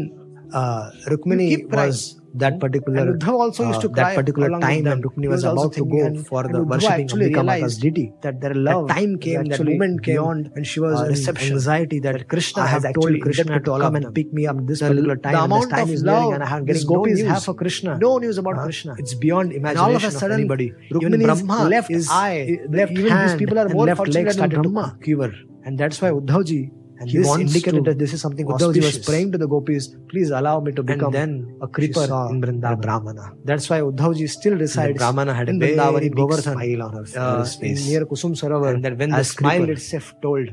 uh, Rukmini was that hmm? particular and also used uh, to uh, that particular time when Rukmini was, was about to go for the worshipping of Ambika deity, that their love, that time came, that moment came, beyond, and she was uh, reception. anxiety that, Krishna has told Krishna to come and pick me up this the, particular time. The amount and this time of is love and I am getting no news. have for Krishna. No news about uh, Krishna. It's beyond imagination. All of a sudden, of anybody. Rukmini Brahma left eye, left even these people are more left fortunate than Brahma. And that's why Uddhavji and he this indicated that this is something Uddhavji auspicious. was praying to the gopis, please allow me to become and then a creeper in Vrindavan. Brahmana. That's why Uddhavji still resides Brahmana had a in Vrindavan in Govardhan, smile on her, uh, his face. near Kusum Sarovar. And that when the smile creeper. itself told,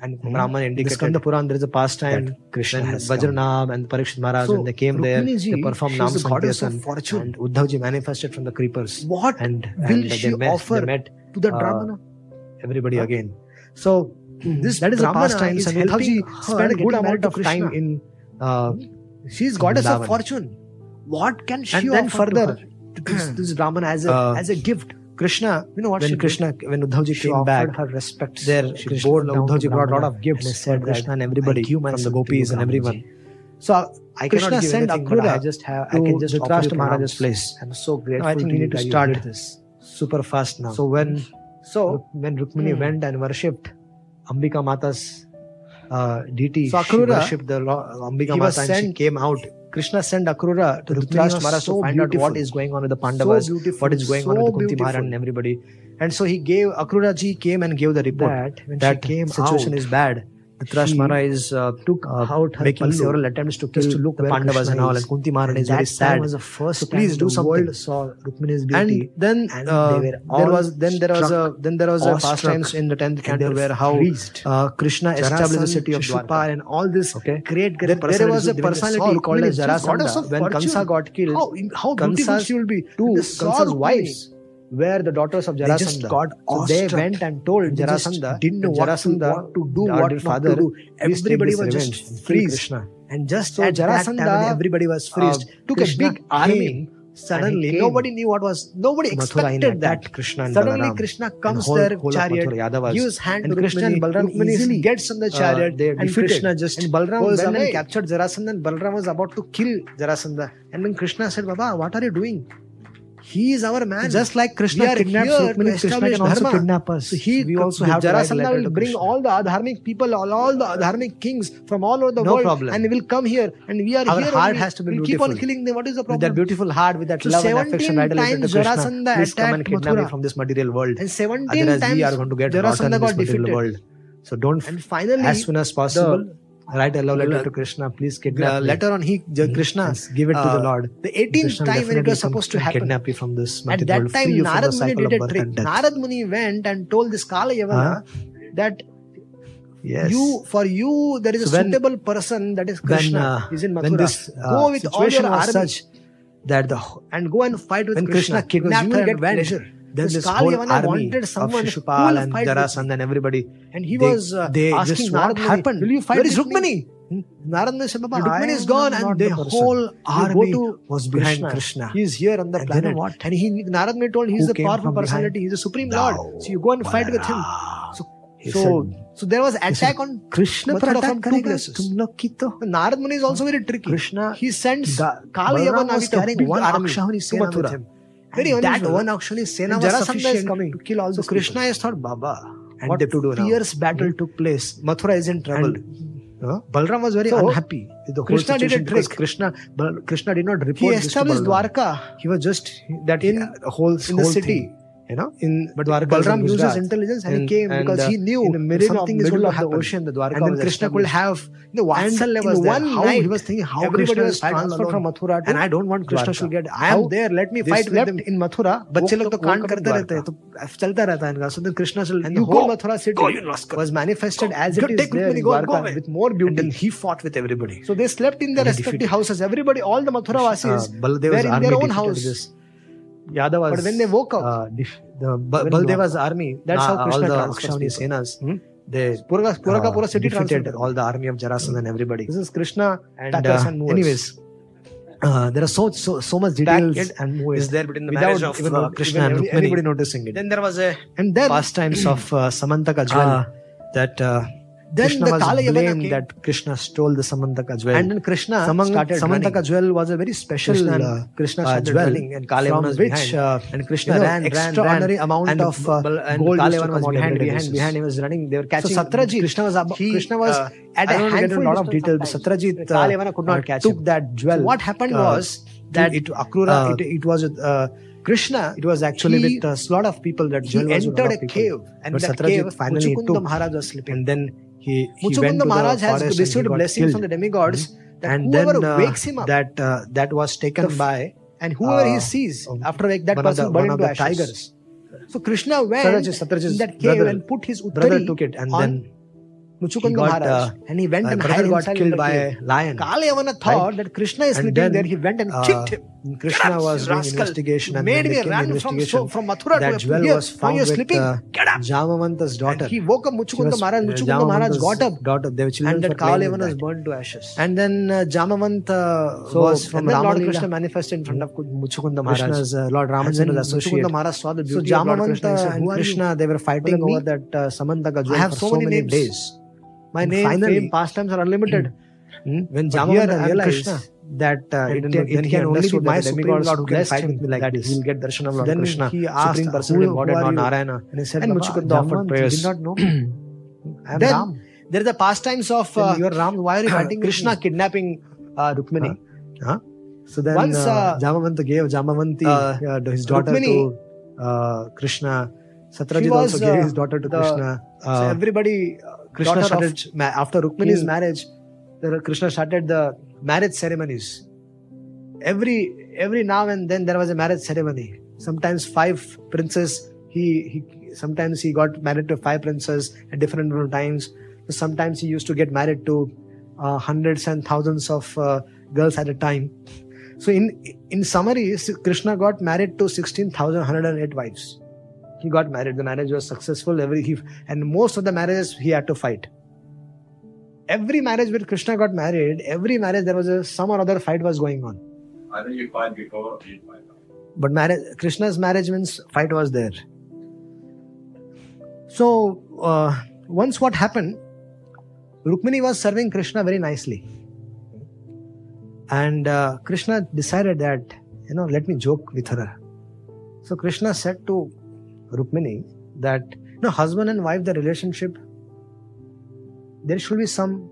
and mm-hmm. Brahman indicated. In the Skanda Puran, there is a pastime. That Krishna has Vajranabh and Parikshit Maharaj, so, when they came Rukmini there, they performed Nam Sankirtan. fortune. And Uddhavji manifested from the creepers. What and, and will she met, offer met, to the uh, Brahmana? Everybody again. So this that is Brahmana a pastime. Is Samyuktaji spent a good amount of time in. Uh, she's goddess of fortune. What can she? And then further, this, this Brahmana as a uh, as a gift. Krishna, you know what? When Krishna, did? when Uddhavji came back, her respect. There, she Krishna bore Uddhavji brought a lot of gifts and said Krishna and everybody from the gopis and everyone. So I Krishna sent Akrura I just have to I can just Maharaj's place. I'm so grateful. No, I think we need to start this super fast now. So when so when Rukmini hmm. went and worshipped Ambika Mata's uh, deity. So Akrura, she worshipped uh, Ambika Mata sent, and she came out. Krishna sent Akrura to Dhritarashtra so to find out what is going on with the Pandavas, so what is going so on with the Kunti Maharaj and everybody. And so he gave Akrura ji came and gave the report that, that, came situation out, is bad Drashmara is uh, took uh, out her making pallu, several attempts to kill to look the Pandavas and all, and Kunti is very sad. was the first so please do something. World saw Rukmini's beauty, and then and uh, there was then there was a then there was a pastimes in the tenth canto where how uh, Krishna established the city of Dwarka and all this okay. great great. There, there was a personality called as Jarasandha when Kansa got killed. How, how she will be two Kansa's wives where the daughters of Jarasandha. they got so they went and told they Jarasandha didn't know what Jarasandha, what to do what not father, to do everybody was just freeze and just so at Jarasandha time, everybody was uh, freezed. uh, took Krishna a big army suddenly nobody knew what was nobody expected that. Krishna suddenly Balaram. krishna comes whole, there whole chariot gives hand to krishna and Balram Rukmini easily gets on the uh, chariot uh, and krishna just and Balram goes away. captured jarasandha and Balram was about to kill jarasandha. And when krishna said baba what are you doing? He is our man. Just like Krishna kidnapped Rukmini, Krishna can also dharma. kidnap us. So he, we also have Jarasandha to will bring Krishna. all the adharmic people, all, all the adharmic kings from all over the no world, problem. and they will come here, and we are our here. Our heart has to be we'll beautiful. keep on killing them. What is the problem? With that beautiful heart, with that so love and affection, right? Times Krishna, Jarasandha please come and kidnap Mathura. me from this material world. And seventeen Otherwise times we are going to get Jarasandha got defeated. World. So don't. And finally, as soon as possible write a love letter to Krishna. Please kidnap letter on he, Krishna, And give it to uh, the Lord. the 18th Krishna time when it was supposed to happen. Kidnap you from this At that world, time, Narad Muni did a trick. Narad Muni went and told this Kala Yavana that Yes. You for you there is a So when- suitable person that is when, Krishna. uh, He's in when Mathura. this uh, go with all your army such that the and go and fight with when Krishna, Krishna. kidnapped her you and get went, pleasure then this, wanted whole army of Shishupal and Jarasandh and everybody. And he they, was uh, they asking just Narad what happened? Will you fight Where is Rukmini? Hmm? Narada said, Baba, Rukmini is gone, and the whole army was behind Krishna. Krishna. He is here on the and planet. What? And he Narada told he's is the powerful personality, he's the supreme lord. So you go and fight with him. So so, so there was attack on Krishna from two places. Tum is also very tricky. Krishna, he sends Kali Yavan was carrying one Akshavani Sena with him. Very And that unusual. one actually Sena was Jarasandha is coming to kill all So these Krishna people. has thought, Baba, And what they- to do now? battle battle took place. Mathura is in trouble. And uh, Balram was very So, unhappy with the whole Krishna did a trick. Krishna, Bal- Krishna did not report he established Dwarka He was just that in- in the whole in the city. thing, you know. in But Dwarka is in Balram used his Gujarat. intelligence and, he And- came and, because uh, he knew in the middle something of, is going middle to of the happen. ocean, the Dwarka and then was Krishna could established. have the Vatsalya and was in there. one how night, he was thinking how everybody Krishna was is transferred transferred from from Mathura to and I don't want Krishna Dwarka. should get. I how am there. Let me they fight with slept them. in Mathura. बच्चे लोग तो कांड woke up करते in रहते हैं Dwarka. तो चलता रहता है इनका so then Krishna said And you the whole go Mathura city go, you rascal. was manifested as Go, it is take there Rukmini, in go, go Dwarka away. with more and beauty. then he fought with everybody So they slept in their And he respective defeated. houses. Everybody, all the Mathura uh, Vasis, Baladeva's were in army their own defeated house. Yadavas, But when they woke up, uh, def- the Ba- Baldeva's army, That's how uh, Krishna all the people. Senas, Hmm? they uh, pura city defeated all the army of Jarasandha and everybody. This is Krishna And uh, and anyways, uh, there are so so so much details Packet and is there between the Without marriage of even uh, Krishna even and Rukmini. anybody noticing it. Then there was a And then, pastimes of uh, Samantaka jewel Ah. that uh, then Krishna the was Kala blamed that Krishna stole the Samantaka jewel. and then Krishna Samang- started Samantaka running. jewel was a very special Krishna, uh, Krishna uh, jewel and Kala from was which behind. uh, and Krishna you know, ran, extraordinary ran. amount and of uh, and gold Kala used to Yavana come was behind, behind, behind. He was running. They were So catching. Satrajit, Krishna was, ab- he, Krishna was uh, at I a don't get a lot of sometimes. Satrajit uh, could not uh, catch took that jewel. What happened uh, was that it Akrura. uh, it, was Krishna it was actually he- with a lot of people that he jewel was with a lot entered a cave and But that Satrajit cave finally Muchukunda took Maharaj was sleeping. and then he, he Muchukunda the Maharaj has forest and he received got blessings from the demigods that and whoever then uh, wakes him up that uh, that was taken The- by and whoever he uh, sees after wake that person the, burned into ashes. tigers. So Krishna went Satrajit, Satrajit's in that cave brother, and put his brother uttari took it and on then Muchukunda he got, Maharaj uh, and he went my and hid got himself killed by a lion. Kalayavana thought that Krishna is And sleeping then, there. He went and uh, kicked him. Krishna Get up, was you doing rascal. investigation and made me they run from, so, Mathura that to here. was found with sleeping. uh, Get up. Jamavanta's daughter. And he woke up Muchukunda was, Maharaj. uh, Muchukunda Maharaj got up. Daughter. Their children And that were was burned to ashes. And then uh, Jamavanta So, was from and then Lord Krishna manifested in front of Muchukunda Maharaj. Krishna's uh, Lord Ramachandra's associate. Muchukunda Maharaj saw the So beauty of Lord Krishna. He Jamavanta said, and "Who are you?" Krishna, they were fighting over that uh, Samantaka jewel I have for so so many days. My And name, finally- fame, pastimes are unlimited. Hmm? When Jamavanta and realized Krishna. that uh, And it, it he can only be my supreme who can fight with me like that this. he'll get darshan of Lord then Krishna, he asked, supreme personality, who are Lord you? Narayana. And he said, And "Baba, Muchukunda offered prayers. did not know. I am Then Ram. There are the pastimes of uh, you are Ram. Why are you fighting Krishna kidnapping uh, Rukmini. Huh? So then Once, uh, uh, Jamavanta gave Jamavanti, uh, uh, his daughter Rukmini, to uh, Krishna. Satrajit also gave uh, his daughter to Krishna. so Uh, everybody, uh, Krishna started of- ma- after Rukmini's King- marriage. There, Krishna started the marriage ceremonies. Every every now and then there was a marriage ceremony. Sometimes five princes. He he. Sometimes he got married to five princes at different times. Sometimes he used to get married to uh, hundreds and thousands of uh, girls at a time. So in in summary, Krishna got married to sixteen thousand hundred and eight wives. He got married. The marriage was successful. Every he, and most of the marriages he had to fight every marriage where Krishna got married, every marriage there was a some or other fight was going on. Either you fight before or you fight. But marriage, Krishna's marriage means fight was there. So uh, once what happened, Rukmini was serving Krishna very nicely, and uh, Krishna decided that you know let me joke with her. So Krishna said to Rukmini that you know husband and wife the relationship there should be some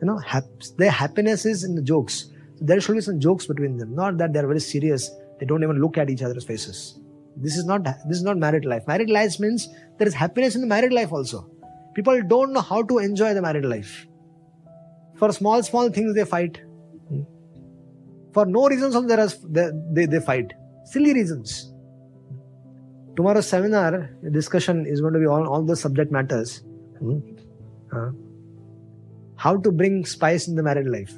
you know hap- their happiness is in the jokes. There should be some jokes between them. Not that they're very serious they don't even look at each other's faces. This is not this is not married life. Married life means there is happiness in the married life also. People don't know how to enjoy the married life. For small small things they fight. Hmm. For no reasons also there is they, they, they fight. Silly reasons tomorrow's seminar discussion is going to be on all those subject matters Hmm. How to bring spice in the married life?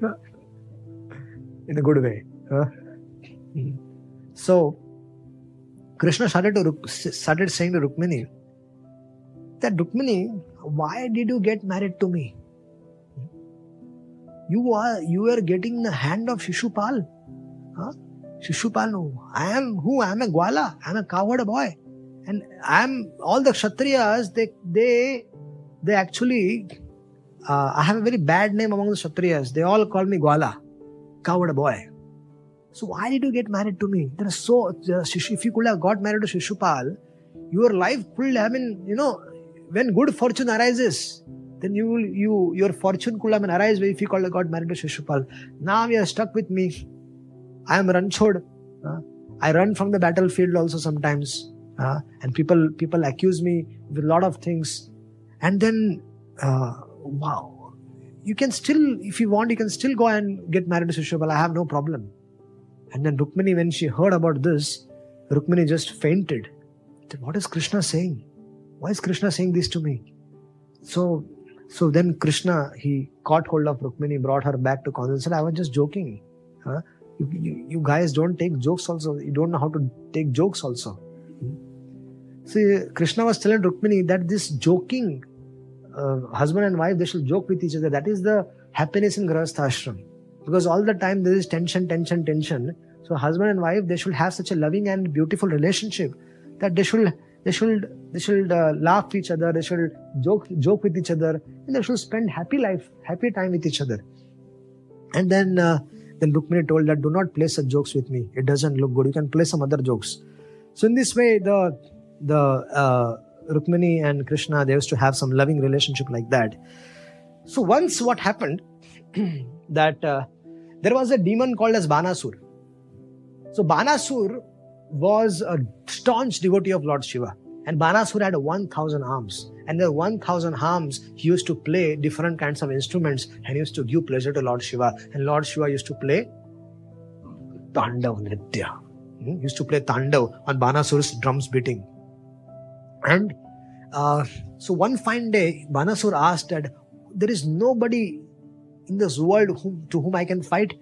in a good way. Huh? So, Krishna started to started saying to Rukmini that Rukmini, why did you get married to me? You are you are getting the hand of Shishupal. Huh? Shishupal, no. I am who? I am a Gwala. I am a cowherd boy. And I am all the Kshatriyas, they they they actually uh, I have a very bad name among the Kshatriyas. They all call me Gwala, cowherd boy. So why did you get married to me? There is so if you could have got married to Shishupal, your life could I mean, you know, when good fortune arises, then you will you your fortune could have been arise if you could have got married to Shishupal. Now you are stuck with me. I am ranchod. Uh, I run from the battlefield also sometimes. Uh, and people people accuse me with a lot of things. And then uh, wow. You can still, if you want, you can still go and get married to Shishupal. I have no problem. And then Rukmini, when she heard about this, Rukmini just fainted. Said, what is Krishna saying? Why is Krishna saying this to me? So, so then Krishna, he caught hold of Rukmini, brought her back to consciousness. Said, I was just joking. Huh? You, you, you, guys don't take jokes also. You don't know how to take jokes also. See, Krishna was telling Rukmini that this joking, uh, husband and wife, they should joke with each other. That is the happiness in Grahastha ashram because all the time there is tension tension tension so husband and wife they should have such a loving and beautiful relationship that they should they should they should uh, laugh with each other they should joke joke with each other and they should spend happy life happy time with each other and then uh, then Rukmini told that do not play such jokes with me it doesn't look good you can play some other jokes so in this way the the uh, Rukmini and Krishna they used to have some loving relationship like that so once what happened that uh, there was a demon called as Banasur. So Banasur was a staunch devotee of Lord Shiva. And Banasur had 1000 arms. And the 1000 arms, he used to play different kinds of instruments and used to give pleasure to Lord Shiva. And Lord Shiva used to play Tandav Nritya. Hmm? He used to play Tandav on Banasur's drums beating. And uh, so one fine day, Banasur asked that there is nobody in this world whom, to whom I can fight?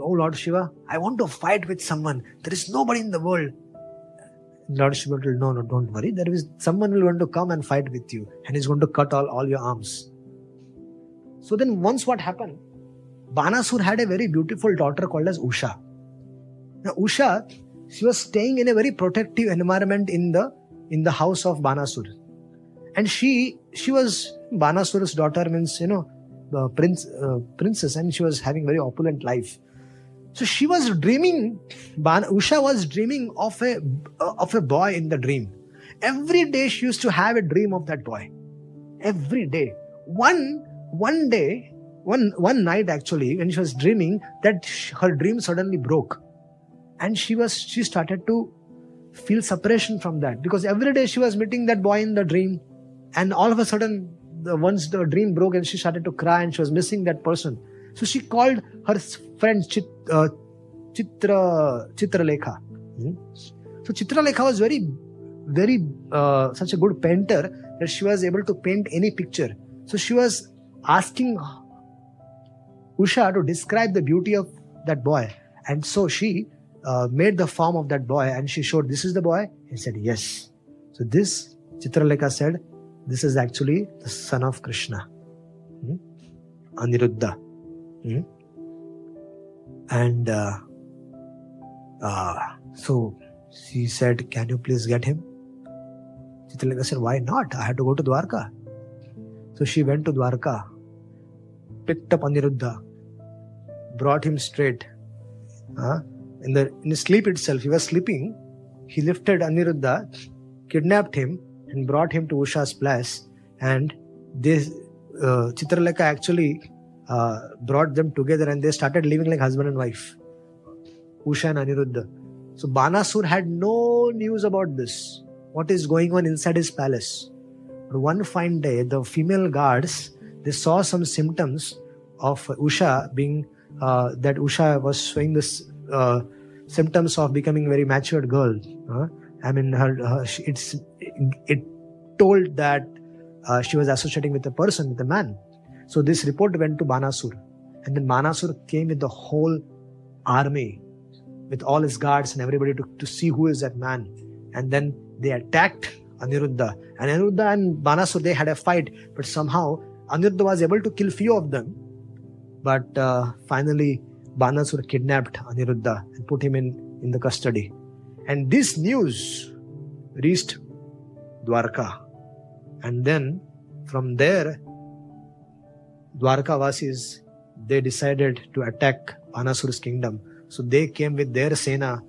Oh Lord Shiva, I want to fight with someone. There is nobody in the world. Lord Shiva will, no, no, don't worry. There is someone will want to come and fight with you, and he's going to cut all, all your arms. So then, once what happened? Banasur had a very beautiful daughter called as Usha. Now, Usha, she was staying in a very protective environment in the in the house of Banasur, and she she was Banasur's daughter means you know uh, prince, uh, princess and she was having very opulent life. So she was dreaming, Usha was dreaming of a, uh, of a boy in the dream. Every day she used to have a dream of that boy. Every day. One, one day, one, one night actually, when she was dreaming, that her dream suddenly broke. And she was, she started to feel separation from that because every day she was meeting that boy in the dream and all of a sudden the, once the dream broke and she started to cry and she was missing that person. So she called her friend Chit, uh, Chitra Chitralekha. Hmm? So Chitralekha was very, very uh, such a good painter that she was able to paint any picture. So she was asking Usha to describe the beauty of that boy, and so she uh, made the form of that boy and she showed this is the boy. He said yes. So this Chitralekha said this is actually the son of Krishna, hmm? Aniruddha. Hmm? And uh, uh, so she said, Can you please get him? Chitralekha said, Why not? I had to go to Dwarka. So she went to Dwarka, picked up Aniruddha, brought him straight. Uh, in the in sleep itself, he was sleeping. He lifted Aniruddha, kidnapped him, and brought him to Usha's place. And this uh, actually uh, brought them together and they started living like husband and wife. Usha and Aniruddha. So Banasur had no news about this. What is going on inside his palace? But one fine day, the female guards they saw some symptoms of Usha being uh, that Usha was showing this uh, symptoms of becoming very matured girl. I mean, her, her it's it told that uh, she was associating with a person, with a man. So this report went to Banasur. And then Banasur came with the whole army, with all his guards and everybody to, to see who is that man. And then they attacked Aniruddha. And Aniruddha and Banasur, they had a fight, but somehow Aniruddha was able to kill few of them. But uh, finally, Banasur kidnapped Aniruddha and put him in, in the custody. And this news reached Dwarka. And then from there, Dwarka Vasis, they decided to attack Banasur's kingdom. So they came with their Sena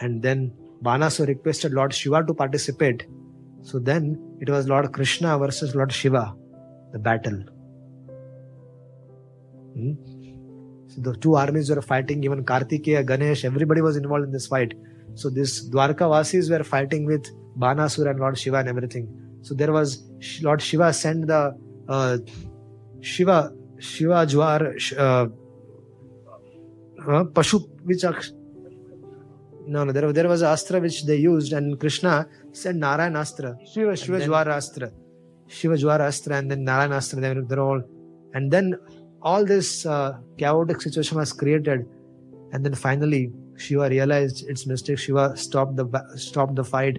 and then Banasur requested Lord Shiva to participate. So then it was Lord Krishna versus Lord Shiva, the battle. Hmm? So the two armies were fighting, even Kartikeya, Ganesh, everybody was involved in this fight. So this Dwarka Vasis were fighting with Banasur and Lord Shiva and everything. So there was Lord Shiva sent the uh, Shiva Shiva Jwar uh, uh, Pashu which no no there, was, there was an astra which they used and Krishna sent Narayan astra. Shiva Shiva Jwar astra. Shiva Jwar astra and then Narayan astra they were all and then all this uh, chaotic situation was created. And then finally Shiva realized its mistake. Shiva stopped the stopped the fight.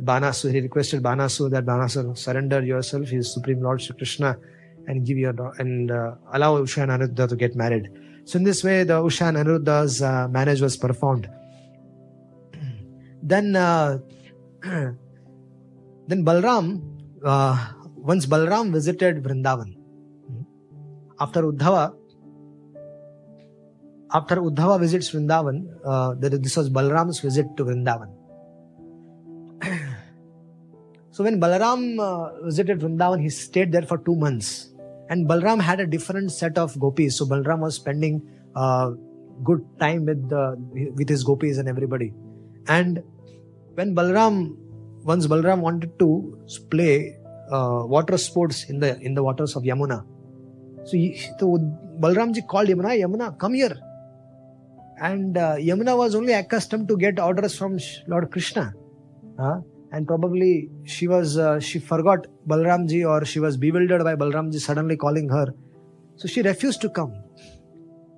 Banasur, he requested Banasur that Banasur surrender yourself, his Supreme Lord Shri Krishna, and give your and uh, allow Usha and Aniruddha to get married. So in this way, the Usha and Aniruddha's uh, marriage was performed. then, uh, then Balram, uh, once Balram visited Vrindavan, after Uddhava, after Uddhava visits Vrindavan, uh, this was Balram's visit to Vrindavan. So when Balaram uh, visited Vrindavan, he stayed there for two months. And Balram had a different set of gopis. So Balram was spending uh, good time with the with his gopis and everybody. And when Balram, once Balram wanted to play uh, water sports in the in the waters of Yamuna, so, Balramji called Yamuna, Yamuna, come here. And uh, Yamuna was only accustomed to get orders from Lord Krishna. Huh? And probably she was uh, she forgot Balramji or she was bewildered by Balramji suddenly calling her. So she refused to come.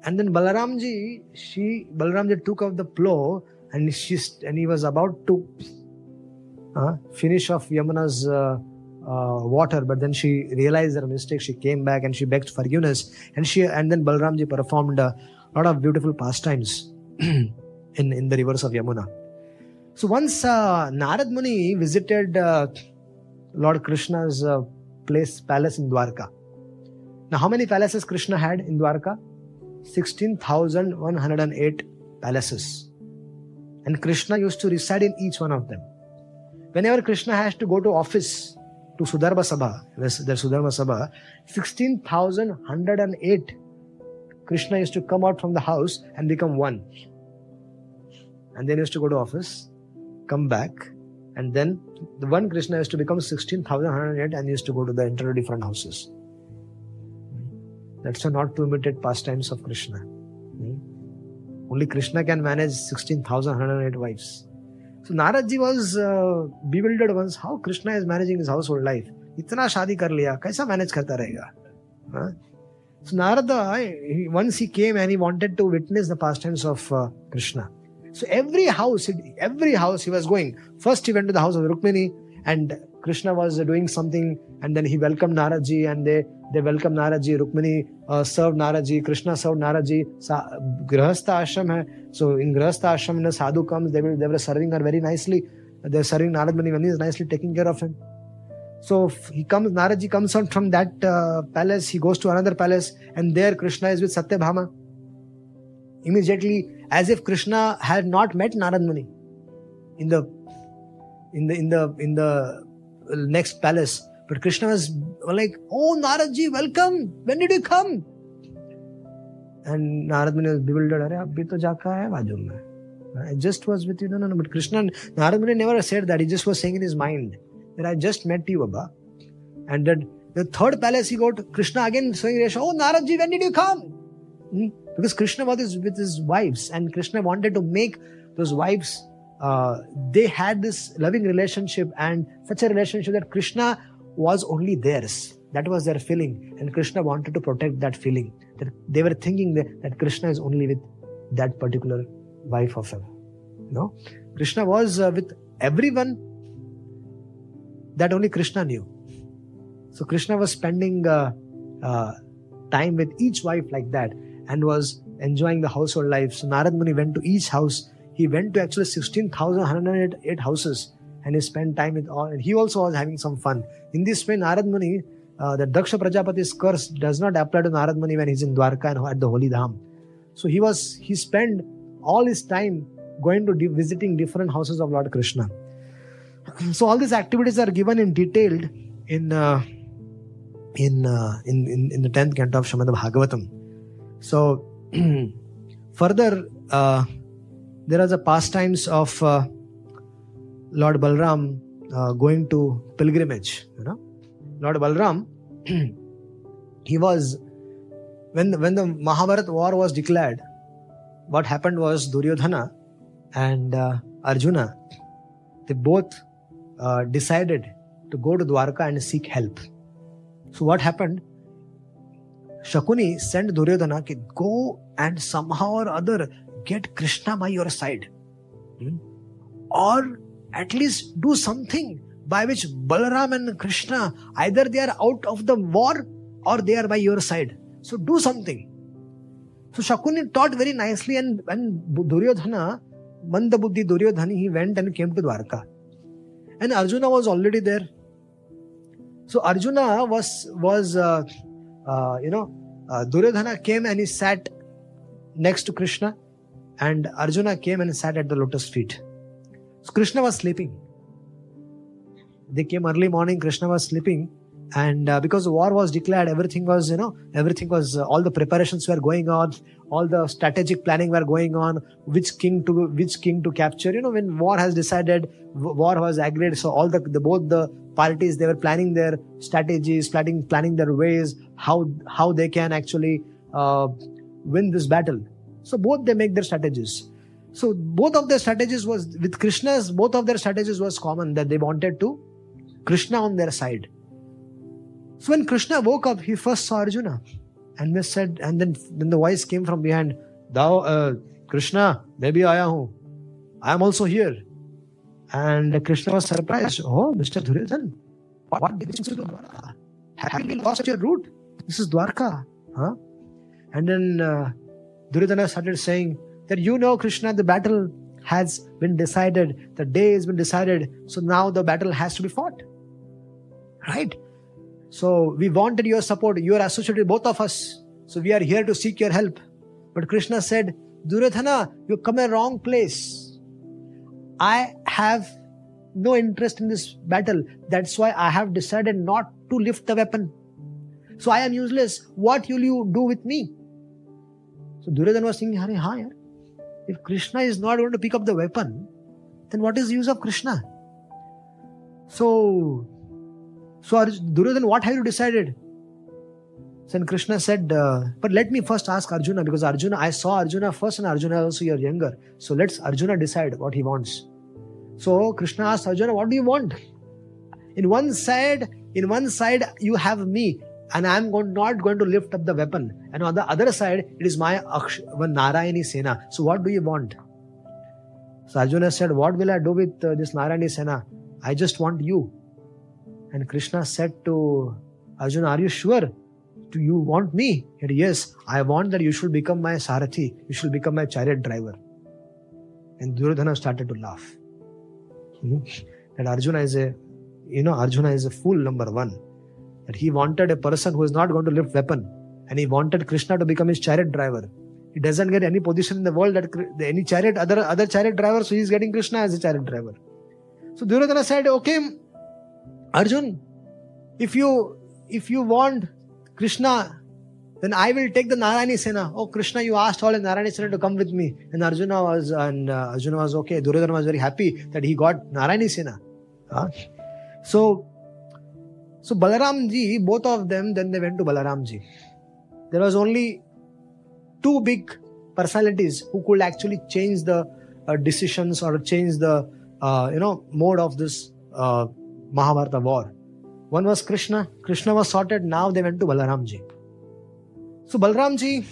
And then Balaramji, she Balaramji took off the plow and she and he was about to uh, finish off Yamuna's uh, uh, water, but then she realized her mistake. She came back and she begged forgiveness, and she and then Balramji performed a lot of beautiful pastimes in in the rivers of Yamuna. So once uh, Narad Muni visited uh, Lord Krishna's uh, place, palace in Dwarka. Now, how many palaces Krishna had in Dwarka? 16,108 palaces. And Krishna used to reside in each one of them. Whenever Krishna has to go to office, to Sudharma Sabha, there's Sudharma Sabha, 16,108 Krishna used to come out from the house and become one. And then used to go to office come back, and then the one Krishna used to become 16,108 and used to go to the entire different houses. That's not to imitate pastimes of Krishna. Only Krishna can manage 16,108 wives. So Naradji was uh, bewildered once how Krishna is managing his household life. इतना शादी कर लिया कैसा manage करता रहेगा So Narada, he, once he came and he wanted to witness the pastimes of uh, Krishna. So every house, every house he was going. First he went to the house of Rukmini and Krishna was doing something and then he welcomed Naraji and they, they welcomed Naraji. Rukmini uh, served Naraji. Krishna served Naraji. Sa- Grahastha ashram hai. So in Grahastha ashram, when a sadhu comes, they, will, they were serving her very nicely. They're serving Narad Muni when he's nicely taking care of him. So he comes, Naraji comes out from that uh, palace, he goes to another palace, and there Krishna is with Satyabhama. Immediately, as if Krishna had not met Narad Muni in the in the in the in the next palace. But Krishna was like, "Oh Naradji, welcome. When did you come?" And Narad Muni was bewildered. I just was with you. No, no, no. But Krishna, Narad Muni never said that. He just was saying in his mind that I just met you, Baba. And that the third palace he got, Krishna again saying, Oh, Naradji, when did you come? Hmm? because Krishna was with his wives and Krishna wanted to make those wives uh, they had this loving relationship and such a relationship that Krishna was only theirs. That was their feeling. And Krishna wanted to protect that feeling. That they were thinking that, that Krishna is only with that particular wife of him. Know? Krishna was uh, with everyone that only Krishna knew. So Krishna was spending uh, uh, time with each wife like that and was enjoying the household life. So Narad Muni went to each house. He went to actually 16,108 houses and he spent time with all. And he also was having some fun. In this way, Narad Muni, uh, the Daksha Prajapati's curse does not apply to Narad Muni when he's in Dwarka and at the Holy Dham. So he was, he spent all his time going to visiting different houses of Lord Krishna. So all these activities are given in detailed in uh, in, uh, in in in the tenth canto of Srimad Bhagavatam. So further, uh, there are the pastimes of uh, Lord Balram uh, going to pilgrimage. You know, Lord Balram, he was when when the Mahabharat war was declared. What happened was Duryodhana and uh, Arjuna, they both uh, decided to go to Dwarka and seek help. So what happened? Shakuni sent Duryodhana to go and somehow or other get Krishna by your side. Hmm? Or at least do something by which Balaram and Krishna either they are out of the war or they are by your side. So do something. So Shakuni taught very nicely and when Duryodhana, Mandabuddhi Duryodhana, he went and came to Dwarka. And Arjuna was already there. So Arjuna was was uh, uh, you know uh, Duryodhana came and he sat next to Krishna, and Arjuna came and sat at the lotus feet. So Krishna was sleeping. They came early morning. Krishna was sleeping, and uh, because war was declared, everything was you know everything was uh, all the preparations were going on, all the strategic planning were going on. Which king to which king to capture? You know when war has decided, war was agreed. So all the, the both the parties they were planning their strategies planning planning their ways how how they can actually uh, win this battle so both they make their strategies so both of their strategies was with krishna's both of their strategies was common that they wanted to krishna on their side so when krishna woke up he first saw arjuna and they said and then then the voice came from behind thou uh, krishna maybe i am i am also here and Krishna was surprised. Oh, Mr. Duryodhan, what, did you do? Have you lost your route? This is Dwarka. Huh? And then uh, Duryodhana started saying that you know, Krishna, the battle has been decided, the day has been decided, so now the battle has to be fought. Right? So we wanted your support. You are associated with both of us. So we are here to seek your help. But Krishna said, Duryodhana, you come a wrong place. I have no interest in this battle. That's why I have decided not to lift the weapon. So I am useless. What will you do with me? So Duryodhana was thinking, Hare, ha, if Krishna is not going to pick up the weapon, then what is the use of Krishna? So, so Duryodhana, what have you decided? Then Krishna said, uh, but let me first ask Arjuna because Arjuna, I saw Arjuna first and Arjuna also you're younger. So let's Arjuna decide what he wants. So Krishna asked Arjuna, what do you want? In one side, in one side you have me, and I'm not going to lift up the weapon. And on the other side, it is my Narayani Sena. So what do you want? So Arjuna said, What will I do with uh, this Narayani Sena? I just want you. And Krishna said to Arjuna, Are you sure? Do you want me? He said, Yes, I want that you should become my Sarathi. You should become my chariot driver. And Duryodhana started to laugh. Hmm? That Arjuna is a, you know, Arjuna is a fool number one. That he wanted a person who is not going to lift weapon, and he wanted Krishna to become his chariot driver. He doesn't get any position in the world that any chariot, other other chariot driver, so he's getting Krishna as a chariot driver. So Duryodhana said, "Okay, Arjun, if you if you want Krishna then I will take the Narayani Sena. Oh, Krishna, you asked all the Narayani Sena to come with me. And Arjuna was, and uh, Arjuna was okay. Duryodhana was very happy that he got Narayani Sena. Huh? So, so Balaramji, both of them, then they went to Balaramji. There was only two big personalities who could actually change the uh, decisions or change the, uh, you know, mode of this uh, Mahabharata war. One was Krishna. Krishna was sorted. Now they went to Balaramji. So Balaramji,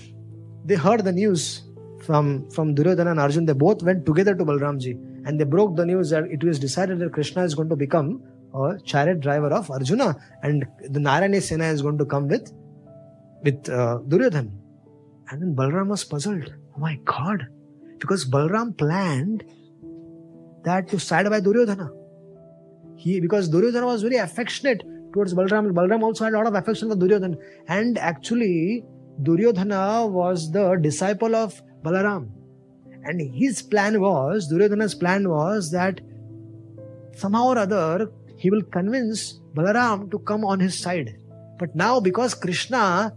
they heard the news from, from Duryodhana and Arjun. They both went together to Balaramji and they broke the news that it was decided that Krishna is going to become a chariot driver of Arjuna and the Narayani Sena is going to come with, with uh, Duryodhan. And then Balram was puzzled. Oh my God. Because Balram planned that to side by Duryodhana. He, because Duryodhana was very affectionate towards Balram. Balram also had a lot of affection for Duryodhana. And actually, Duryodhana was the disciple of Balaram. And his plan was, Duryodhana's plan was that somehow or other he will convince Balaram to come on his side. But now, because Krishna,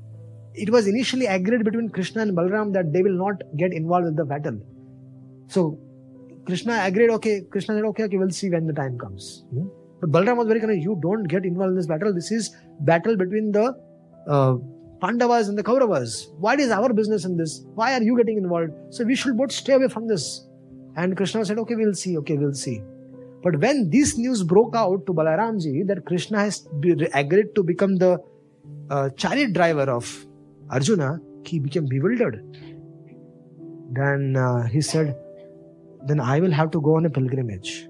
it was initially agreed between Krishna and Balaram that they will not get involved in the battle. So Krishna agreed, okay, Krishna said, okay, okay, we'll see when the time comes. Hmm? But Balaram was very clear, you don't get involved in this battle. This is battle between the uh, Pandavas and the Kauravas. What is our business in this? Why are you getting involved? So we should both stay away from this. And Krishna said, okay, we'll see, okay, we'll see. But when this news broke out to Balaramji that Krishna has agreed to become the uh, chariot driver of Arjuna, he became bewildered. Then uh, he said, then I will have to go on a pilgrimage.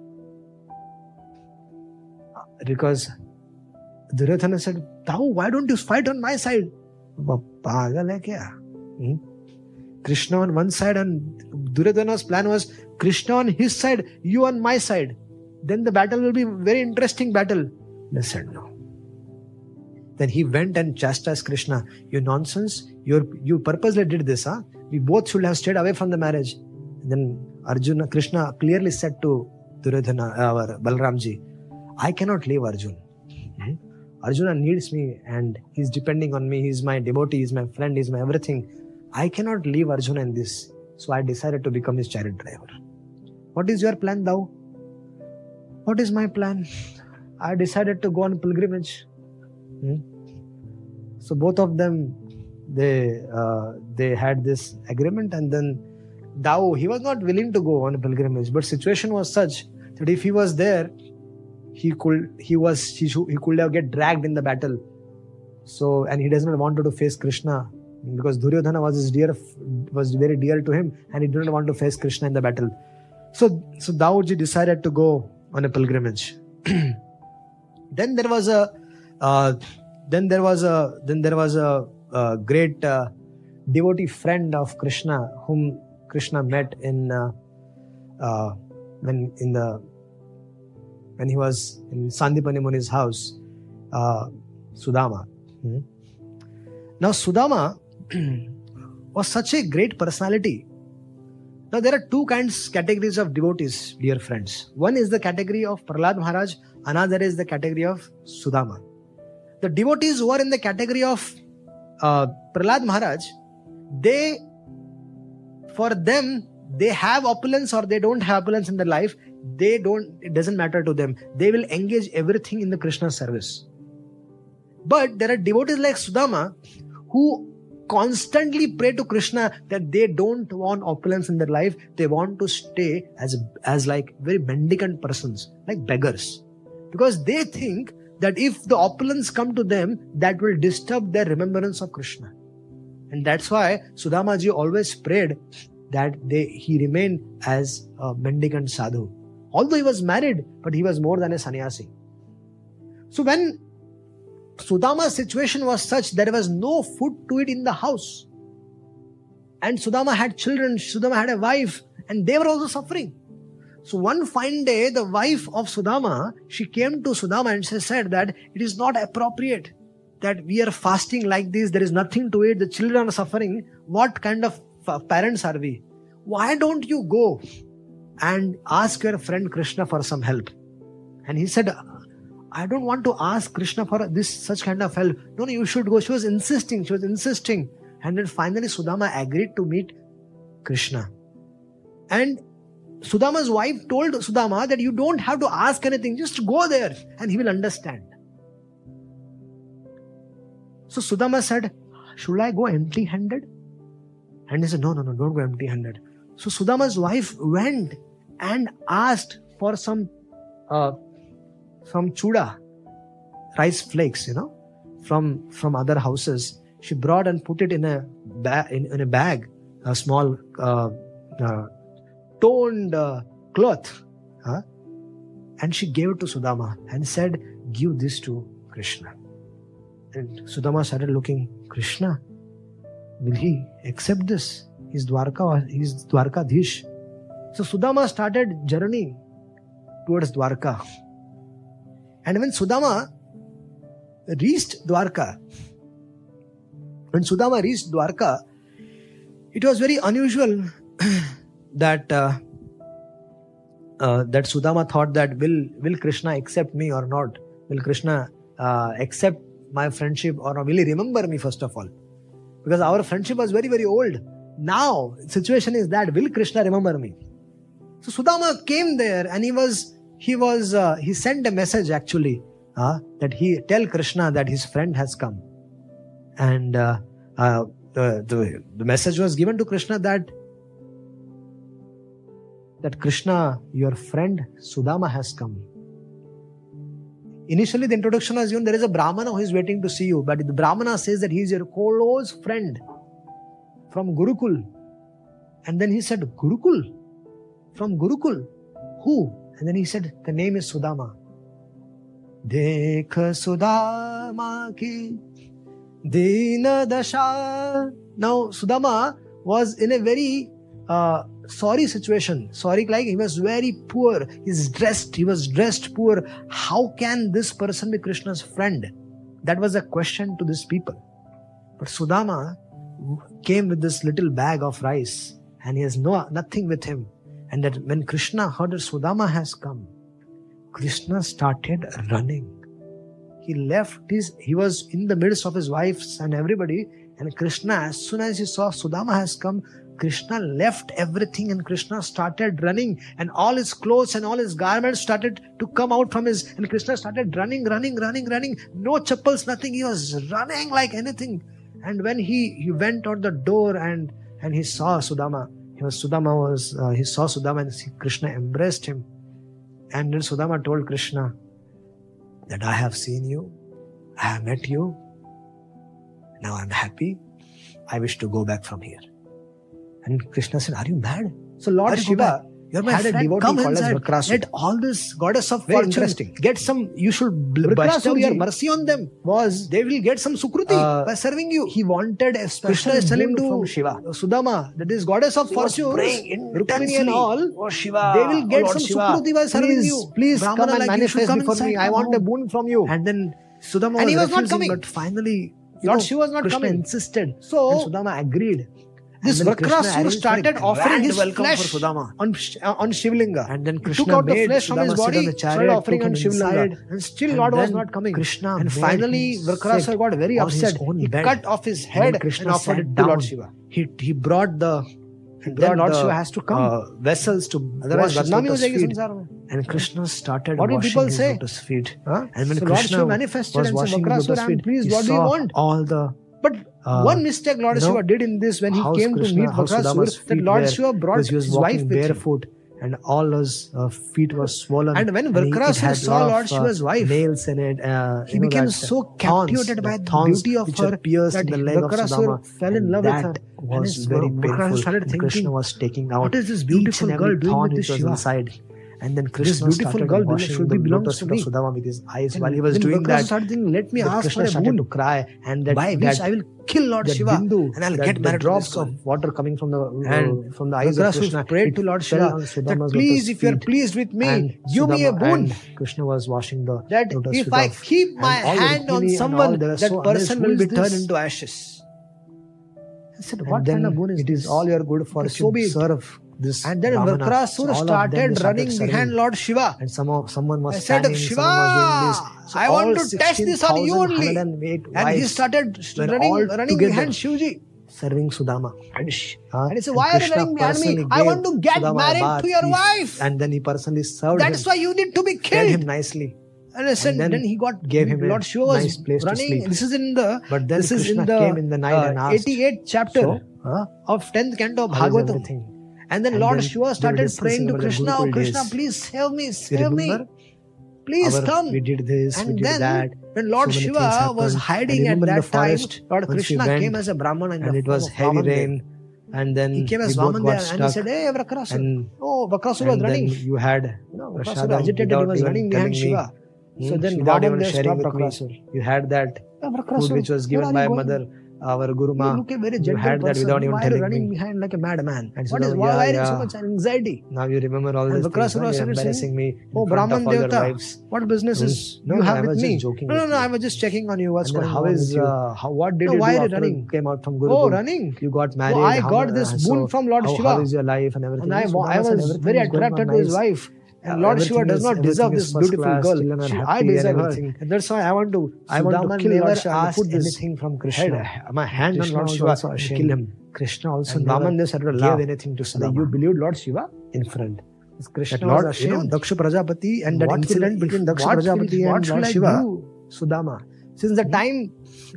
Because Duryodhana said, Dau, why don't you fight on my side? Hmm? Krishna on one side, and Duryodhana's plan was Krishna on his side, you on my side. Then the battle will be very interesting battle. They said no. Then he went and chastised Krishna. You nonsense! You you purposely did this, huh? We both should have stayed away from the marriage. And then Arjuna, Krishna clearly said to Duryodhana, our Balramji, I cannot leave Arjun. Hmm? Arjuna needs me and he's depending on me. He's my devotee, he's my friend, he's my everything. I cannot leave Arjuna in this. So I decided to become his chariot driver. What is your plan, Dau? What is my plan? I decided to go on pilgrimage. Hmm? So both of them, they uh, they had this agreement, and then Dao he was not willing to go on a pilgrimage, but situation was such that if he was there, he could he was he, he could have get dragged in the battle. So and he doesn't want to face krishna because duryodhana was his dear was very dear to him and he didn't want to face krishna in the battle. So so daoji decided to go on a pilgrimage. Then there was a uh, then there was a then there was a, a great uh, devotee friend of krishna whom krishna met in uh, uh when in the when he was in Sandipani Muni's house, uh, Sudama. Hmm? Now, Sudama was such a great personality. Now, there are two kinds, categories of devotees, dear friends. One is the category of Prahlad Maharaj, another is the category of Sudama. The devotees who are in the category of uh, Prahlad Maharaj, they, for them, they have opulence or they don't have opulence in their life, they don't it doesn't matter to them. They will engage everything in the krishna service. But there are devotees like sudama who constantly pray to krishna that they don't want opulence in their life. They want to stay as as like very mendicant persons like beggars. Because they think that if the opulence come to them that will disturb their remembrance of krishna and that's why sudamaji always prayed that they he remained as a mendicant sadhu Although he was married, but he was more than a sannyasi. So when Sudama's situation was such there was no food to eat in the house. And Sudama had children, Sudama had a wife, and they were also suffering. So one fine day, the wife of Sudama, she came to Sudama and she said that it is not appropriate that we are fasting like this, there is nothing to eat, the children are suffering. What kind of parents are we? Why don't you go and ask your friend Krishna for some help. And he said, I don't want to ask Krishna for this such kind of help. No, no, you should go. She was insisting, she was insisting. And then finally Sudama agreed to meet Krishna. And Sudama's wife told Sudama that you don't have to ask anything, just go there and he will understand. So Sudama said, Should I go empty handed? And he said, No, no, no, don't go empty handed. So Sudama's wife went and asked for some uh, some chuda, rice flakes, you know, from from other houses. She brought and put it in a ba- in, in a bag, a small uh, uh, toned uh, cloth, huh? and she gave it to Sudama and said, "Give this to Krishna." And Sudama started looking. Krishna, will he accept this? He's Dwarka. He's Dwarkadhish. So Sudama started journeying towards Dwarka. And when Sudama reached Dwarka, when Sudama reached Dwarka, it was very unusual that uh, uh, that Sudama thought that will will Krishna accept me or not? Will Krishna uh, accept my friendship or? Will he remember me first of all? Because our friendship was very very old. Now situation is that will Krishna remember me? So Sudama came there and he was he was uh, he sent a message actually uh, that he tell Krishna that his friend has come, and uh, uh, the, the the message was given to Krishna that that Krishna, your friend Sudama has come. Initially, the introduction given there is a Brahmana who is waiting to see you, but the Brahmana says that he is your close friend from Gurukul. And then he said, Gurukul? From Gurukul? Who? And then he said, the name is Sudama. Dekh Sudama ki Dina Dasha. Now, Sudama was in a very uh, sorry situation. Sorry, like he was very poor. He's dressed, he was dressed poor. How can this person be Krishna's friend? That was a question to these people. But Sudama came with this little bag of rice and he has no nothing with him. And that when Krishna heard that Sudama has come, Krishna started running. He left his, he was in the midst of his wives and everybody. And Krishna, as soon as he saw Sudama has come, Krishna left everything and Krishna started running and all his clothes and all his garments started to come out from his and Krishna started running, running, running, running. No chappals, nothing. He was running like anything. And when he, he went out the door and and he saw Sudama, he was Sudama was uh, he saw Sudama and Krishna embraced him. And then Sudama told Krishna that I have seen you, I have met you. Now I'm happy. I wish to go back from here. And Krishna said, Are you mad? So Lord Shiva You're my had a devotee Come called as inside. Vakrasur. Let all this goddess of Very fortune interesting. get some. You should bl- bestow Vakrasur your mercy on them. was They will get some sukruti Uh, by serving you. he wanted a special Krishna is telling to from Shiva. Sudama, that is goddess of fortune, Rukmini and all. Oh Shiva, They will get oh some Shiva, sukruti by serving please, you. Please Brahmana come and like manifest come before me. I want a boon from you. And then Sudama And he was not coming. But finally, Lord Shiva was not Krishna coming. insisted. So Sudama agreed. This And then Krishna Vakrasur arranged for a started offering his welcome flesh for Sudama. on uh, on Shivlinga. And then He Krishna took out the flesh from Sudama his body, started offering on Shivlinga, and still and Lord was not coming. Krishna and finally, him got very upset. He bed. cut off his And head Krishna and offered it to down. Lord Shiva. He he brought the he And then Lord the, Shiva has to come. uh, vessels to Otherwise, wash badnami ho jayegi mein. And Krishna started What washing people his say? lotus feet. Huh? And when So Lord Shiva manifested was and said, washing his Vakrasur, feet, pleased, what do you want? all the But uh, one mistake Lord you know, Shiva did in this when he came Krishna, to meet Sudama's that Lord Shiva brought his wife walking with him. barefoot and all his uh, feet were swollen. And when he- it saw Lord of, uh, Shiva's wife, nails in it. Uh, he became so captivated by the the beauty of her that the leg of Vakrasur Sudama. fell in love with her. was very painful. started thinking, Krishna was taking out what is this beautiful girl doing with this Shiva? inside. And then Krishna beautiful started girl washing should the lotus feet of. Sudama with his eyes And while he was doing Vakrasur that. started thinking, let me ask Krishna started boon. to cry, and that, by that which I will kill Lord Shiva bindu, and I'll that get married drops this of water coming from the And uh, from the eyes of Krishna prayed to Lord Shiva that please, if you are pleased with me, And give me a boon. and Krishna was washing the That if I keep my hand on someone, all, they were that person will be turned into ashes. I said, And what then kind of boon is it this? is all your good fortune. So be serve this. And then Brahmana. So Vakrasur all of them, started running serving. behind Lord Shiva. And some of, someone was I said, standing, Shiva, was. So I want to test this on you only. And he started running, running behind Shivji. serving Sudama. And, sh- Huh? and he said, why are you running behind me? I want to get Sudama married to your He- wife. And then he personally served That's him, why you need to be fed him killed. nicely. And I said, And then, then he got gave him a Lord Shiva was nice place to sleep. This is in the But then this is in the, came in the night uh, and asked, 88th chapter of 10th canto of Bhagavatam. And then and Lord then Shiva started praying to Krishna, oh Krishna, days. please save me, save me. Please Our, come. We did this, and we did then, that. When Lord so Shiva was hiding at that forest, time, Lord Krishna went, came as a Brahman and, and it was heavy rain. And then he came as Vaman there stuck. and he said, Hey, Vrakrasura. And, oh, Vrakrasura was running. You had you know, agitated. He was running behind Shiva. So hmm? then Vaman there stopped Vrakrasura. You had that food which was given by mother our guru ma look a very gentle had person. that without even why telling running me. behind like a madman? And so now, why yeah, wearing yeah. so much anxiety? Now you remember all this things, you're embarrassing me oh brahman devta what business is no, you have with me? joking no no no i was just checking on you what's going on how is uh, how what did you do after you came out from guru oh running? You got married i got this uh, boon from lord shiva. how is your life and everything? I was very attracted to his wife. Lord Shiva does not deserve this beautiful class, girl. She, I deserve and. And that's why I want to. I want to kill never Lord Shiva. put anything from Krishna. Head, my hand Krishna on Lord Shiva also ashamed. kill him. Krishna also and Vaman never gave love. anything to Sudama. You believed Lord Shiva in front. Krishna that Lord, was ashamed. You know, Daksha Prajapati and that incident between Daksha Prajapati and Lord Shiva. Sudama. Since the time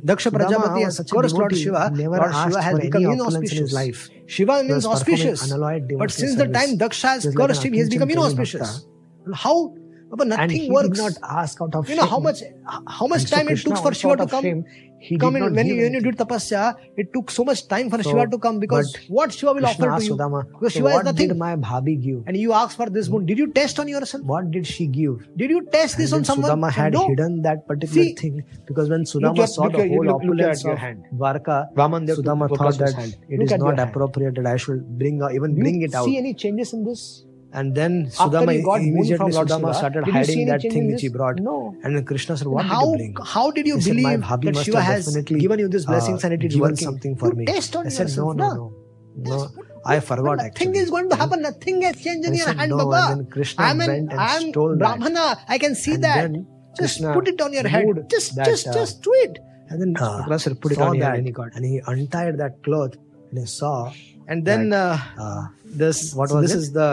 Daksha Prajapati has cursed Lord Shiva, Lord Shiva has become inauspicious. Life. Shiva means auspicious. But since the time Daksha has cursed him, he has become inauspicious. How but nothing and works. not ask out of You know shame. how much how much and time so it took for Shiva to come. Shame, he come in, when, you, when you did tapasya, it took so much time for so, Shiva to come because what Shiva will Krishna offer to you. Sudama, because Shiva what is nothing. Did my bhabi give? And you ask for this moon. Did you test on yourself? What did she give? Did you test and this on someone? Sudama had no. hidden that particular See, thing because when Sudama at, saw the whole look, opulence look hand. Dwarka, Sudama thought that it is not appropriate that I should bring even bring it out. See any changes in this? And then Sudama immediately Sudama started hiding that thing which he brought. No. And Krishna said, "What how, did you bring? How did you believe said, that Shiva has given you this blessings uh, and it is working something for you me?" Test on I said, yourself, "No, no, no, no. I forgot nothing actually. Nothing is going to happen. Nothing has changed in your hand, no, Baba. And then Krishna I'm an, went and I'm stole Brahmana. That. I can see and that. Just put it on your head. Just, that, just, uh, just do it. And then uh, Krishna put it on your head and he got. And he untied that cloth and he saw and then uh, uh, this what was this it? is the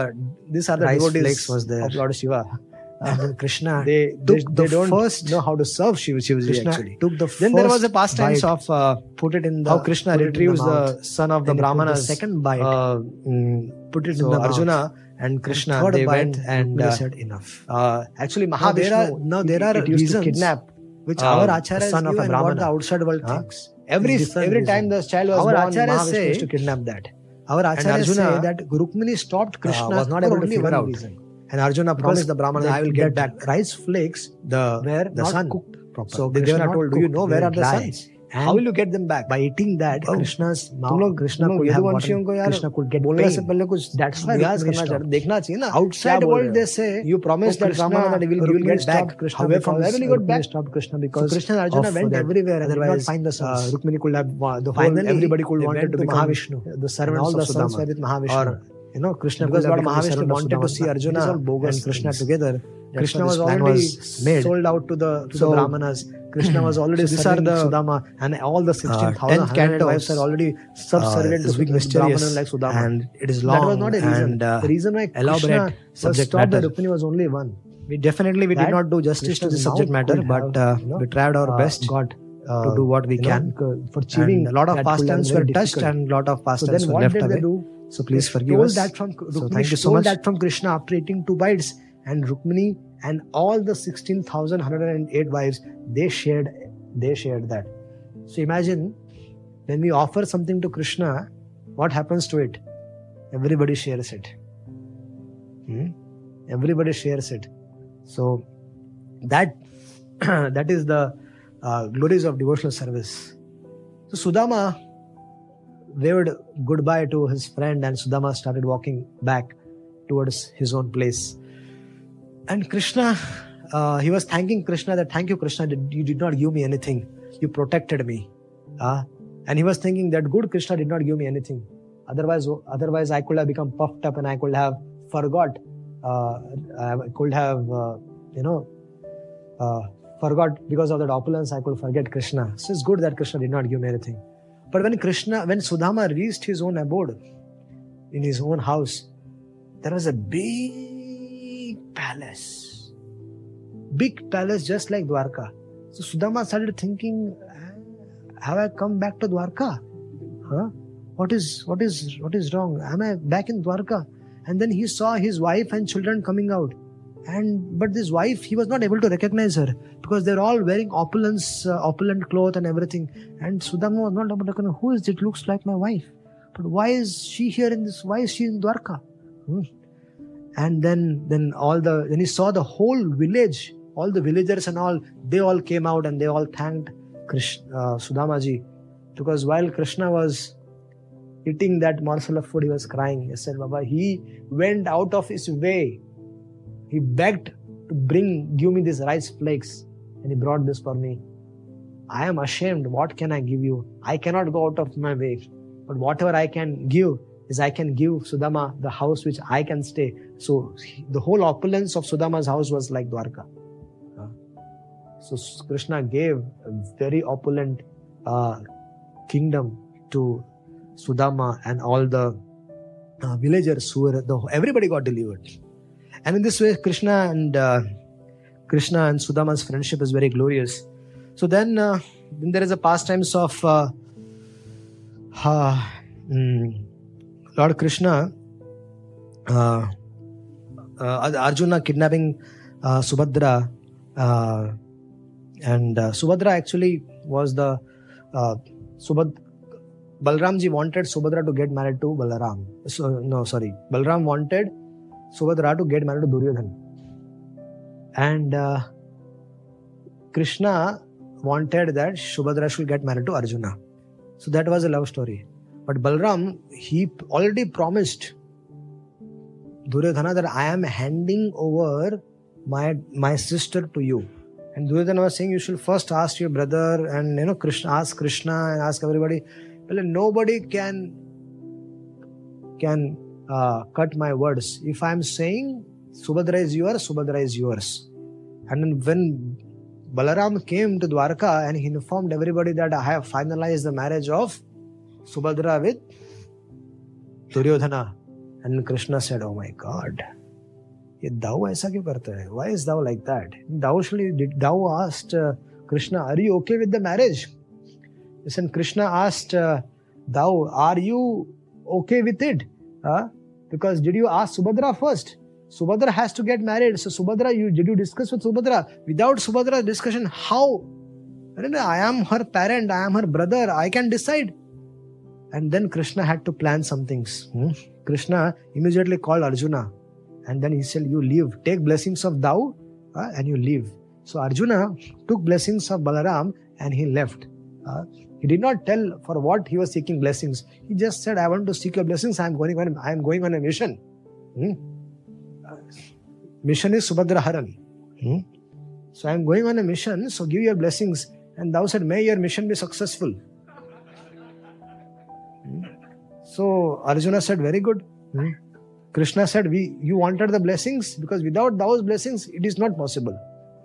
these are the Rice devotees was there. of Lord Shiva. Uh, Krishna they they, the they, don't first know how to serve Shiva Shivaji Krishna actually. Took the then there was a pastimes tense of uh, put it in the how Krishna retrieves the, the, son of the Brahmanas. The second bite, uh, mm, put it so in the Arjuna. Mouth. And Krishna, and they went and uh, said enough. Uh, actually, Mahavishnu. Now there are, now there are it, it reasons kidnap, which uh, our acharyas son of a brahmana what the outside world huh? thinks. Every every reason. time the child was our born, Mahavishnu say, used to kidnap that our Acharya say that Rukmini stopped uh, Krishna uh, was not able to figure out. Reason. And Arjuna promised the Brahmana, I will get that. Rice flakes the, were the not sun. cooked properly. So they told, cooked, Do you know where are the suns? How will you get them back? By eating that, oh, Krishna's mouth, तुम लोग कृष्णा को यदुवंशियों को यार Krishna could get बोलने से पहले कुछ that's प्रयास करना चाहिए देखना चाहिए ना outside world they say you promised that Ramana that he will you will get back Krishna away from where will you get back stop Krishna because so Krishna and Arjuna went everywhere otherwise find the sons. Uh, Rukmini could have uh, the whole, finally everybody could wanted to become Mahavishnu the servants all the sons were with Mahavishnu or you know Krishna because Lord Mahavishnu wanted to see Arjuna and Krishna together Krishna was already was made. sold out to the, to so, the Brahmanas. Krishna was already so these the Sudama, and all the 16,000 uh, cantos, wives are already subservient uh, to Brahmanas like Sudama. And it is long. That was not a reason. And, uh, the reason why Krishna was stopped by Rukmini was only one. We definitely we that did not do justice Krishna to the subject matter, but uh, you know, we tried our uh, best. God uh, to do what we can. Know, for achieving a lot of pastimes were touched and a lot of pastimes so were left away. So please forgive us. That from, so thank you so much. that from Krishna after eating two bites and Rukmini and all the 16,108 wives, they shared, they shared that. So imagine when we offer something to Krishna, what happens to it? Everybody shares it. Hmm? Everybody shares it. So that that is the uh, glories of devotional service. So Sudama waved goodbye to his friend, and Sudama started walking back towards his own place. And Krishna, uh, he was thanking Krishna that, Thank you, Krishna, you did not give me anything. You protected me. Uh, and he was thinking that, Good, Krishna did not give me anything. Otherwise, otherwise I could have become puffed up and I could have forgot. Uh, I could have, uh, you know, uh, forgot because of that opulence, I could forget Krishna. So it's good that Krishna did not give me anything. But when Krishna, when Sudama reached his own abode, in his own house, there was a big palace. Big palace just like Dwarka. So Sudama started thinking, have I come back to Dwarka? Huh? What is what is what is wrong? Am I back in Dwarka? And then he saw his wife and children coming out. And but this wife, he was not able to recognize her because they're all wearing opulence, uh, opulent cloth and everything. And Sudama was not able to recognize who is it? Looks like my wife. But why is she here in this? Why is she in Dwarka? Hmm. And then, then all the then he saw the whole village, all the villagers and all. They all came out and they all thanked Krishna, uh, Sudamaji because while Krishna was eating that morsel of food, he was crying. He said, Baba, he went out of his way. He begged to bring, give me these rice flakes, and he brought this for me. I am ashamed. What can I give you? I cannot go out of my way. But whatever I can give is I can give Sudama the house which I can stay. So the whole opulence of Sudama's house was like Dwarka. So Krishna gave a very opulent uh, kingdom to Sudama and all the uh, villagers who were the, everybody got delivered. And in this way, Krishna and uh, Krishna and Sudama's friendship is very glorious. So then, uh, then there is a pastimes of uh, Lord Krishna Arjun kidnapping Subhadra and Subhadra actually was the सुभद Balram ji wanted Subhadra to get married to Balram no sorry Balram wanted Subhadra to get married to Duryodhan and Krishna wanted that Subhadra should get married to Arjuna so that was a love story But Balram, he already promised Duryodhana that I am handing over my my sister to you. And Duryodhana was saying you should first ask your brother and you know Krishna ask Krishna and ask everybody. Well, nobody can can uh, cut my words. If I am saying Subhadra is yours, Subhadra is yours. And then when Balaram came to Dwarka and he informed everybody that I have finalized the marriage of Subhadra with Duryodhana. And Krishna said, Oh my God, ये दाऊ ऐसा क्यों करते हैं why is Dau like that Dau Dau asked Krishna are you okay with the marriage listen Krishna asked Dau are you okay with it because did you ask Subhadra first Subhadra has to get married. So Subhadra, you did you discuss with Subhadra? Without Subhadra discussion, how? I am her parent. I am her brother. I can decide. And then Krishna had to plan some things. Hmm? Krishna immediately called Arjuna and then he said, You leave, take blessings of Dau uh, and you leave. So Arjuna took blessings of Balaram and he left. Uh, he did not tell for what he was seeking blessings. He just said, I want to seek your blessings. I am going on, I am going on a mission. Hmm? Mission is Subhadra Haran. Hmm? So I am going on a mission, so give your blessings. And Dau said, May your mission be successful. So Arjuna said, Very good. Hmm. Krishna said, We you wanted the blessings because without those blessings, it is not possible.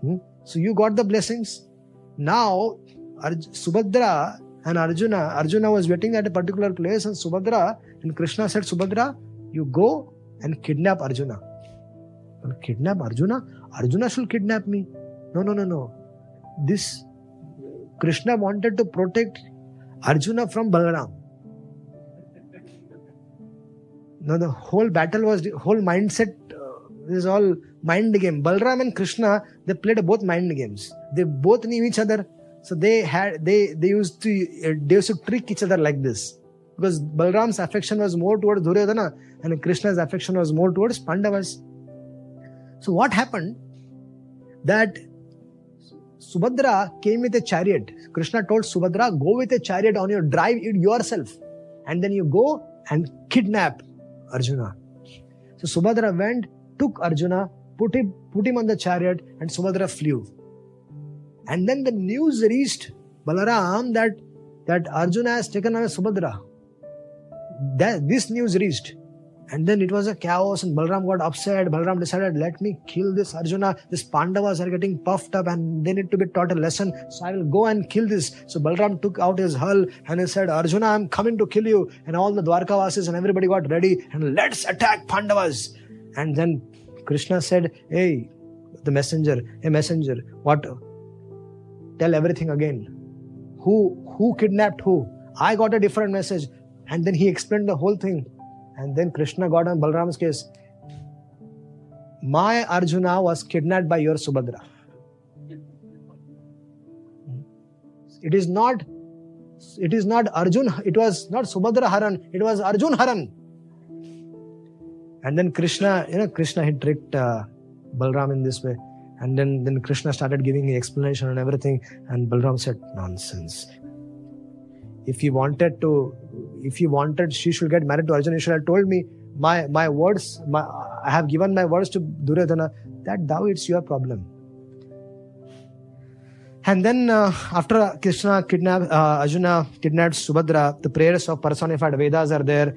Hmm. So you got the blessings. Now Arj- Subhadra and Arjuna, Arjuna was waiting at a particular place, and Subhadra and Krishna said, Subhadra, you go and kidnap Arjuna. And kidnap Arjuna? Arjuna should kidnap me. No, no, no, no. This Krishna wanted to protect Arjuna from Balaram. Now the whole battle was whole mindset uh, is all mind game. Balram and Krishna they played both mind games. They both knew each other, so they had they they used to uh, they used to trick each other like this because Balram's affection was more towards Duryodhana and Krishna's affection was more towards Pandavas. So what happened? That Subhadra came with a chariot. Krishna told Subhadra, go with a chariot on your drive it yourself. And then you go and kidnap Arjuna. So Subhadra went, took Arjuna, put him, put him on the chariot, and Subhadra flew. And then the news reached Balaram that, that Arjuna has taken away Subhadra. That, this news reached. And then it was a chaos, and Balram got upset. Balram decided, let me kill this Arjuna. These Pandavas are getting puffed up and they need to be taught a lesson. So I will go and kill this. So Balram took out his hull and he said, Arjuna, I'm coming to kill you. And all the Dwarkavasis and everybody got ready and let's attack Pandavas. And then Krishna said, Hey, the messenger, a messenger, what? Tell everything again. Who who kidnapped who? I got a different message. And then he explained the whole thing. And then Krishna got on Balram's case. My Arjuna was kidnapped by your Subhadra. It is not it is not Arjun, it was not Subhadra Haran, it was Arjun Haran. And then Krishna, you know, Krishna had tricked uh, Balram in this way. And then, then Krishna started giving explanation and everything. And Balram said, Nonsense. If he wanted to, if he wanted she should get married to Arjun, he should have told me, My my words, my, I have given my words to Duryodhana, that Dau it's your problem. And then uh, after Krishna kidnapped, uh, Arjuna kidnapped Subhadra, the prayers of personified Vedas are there.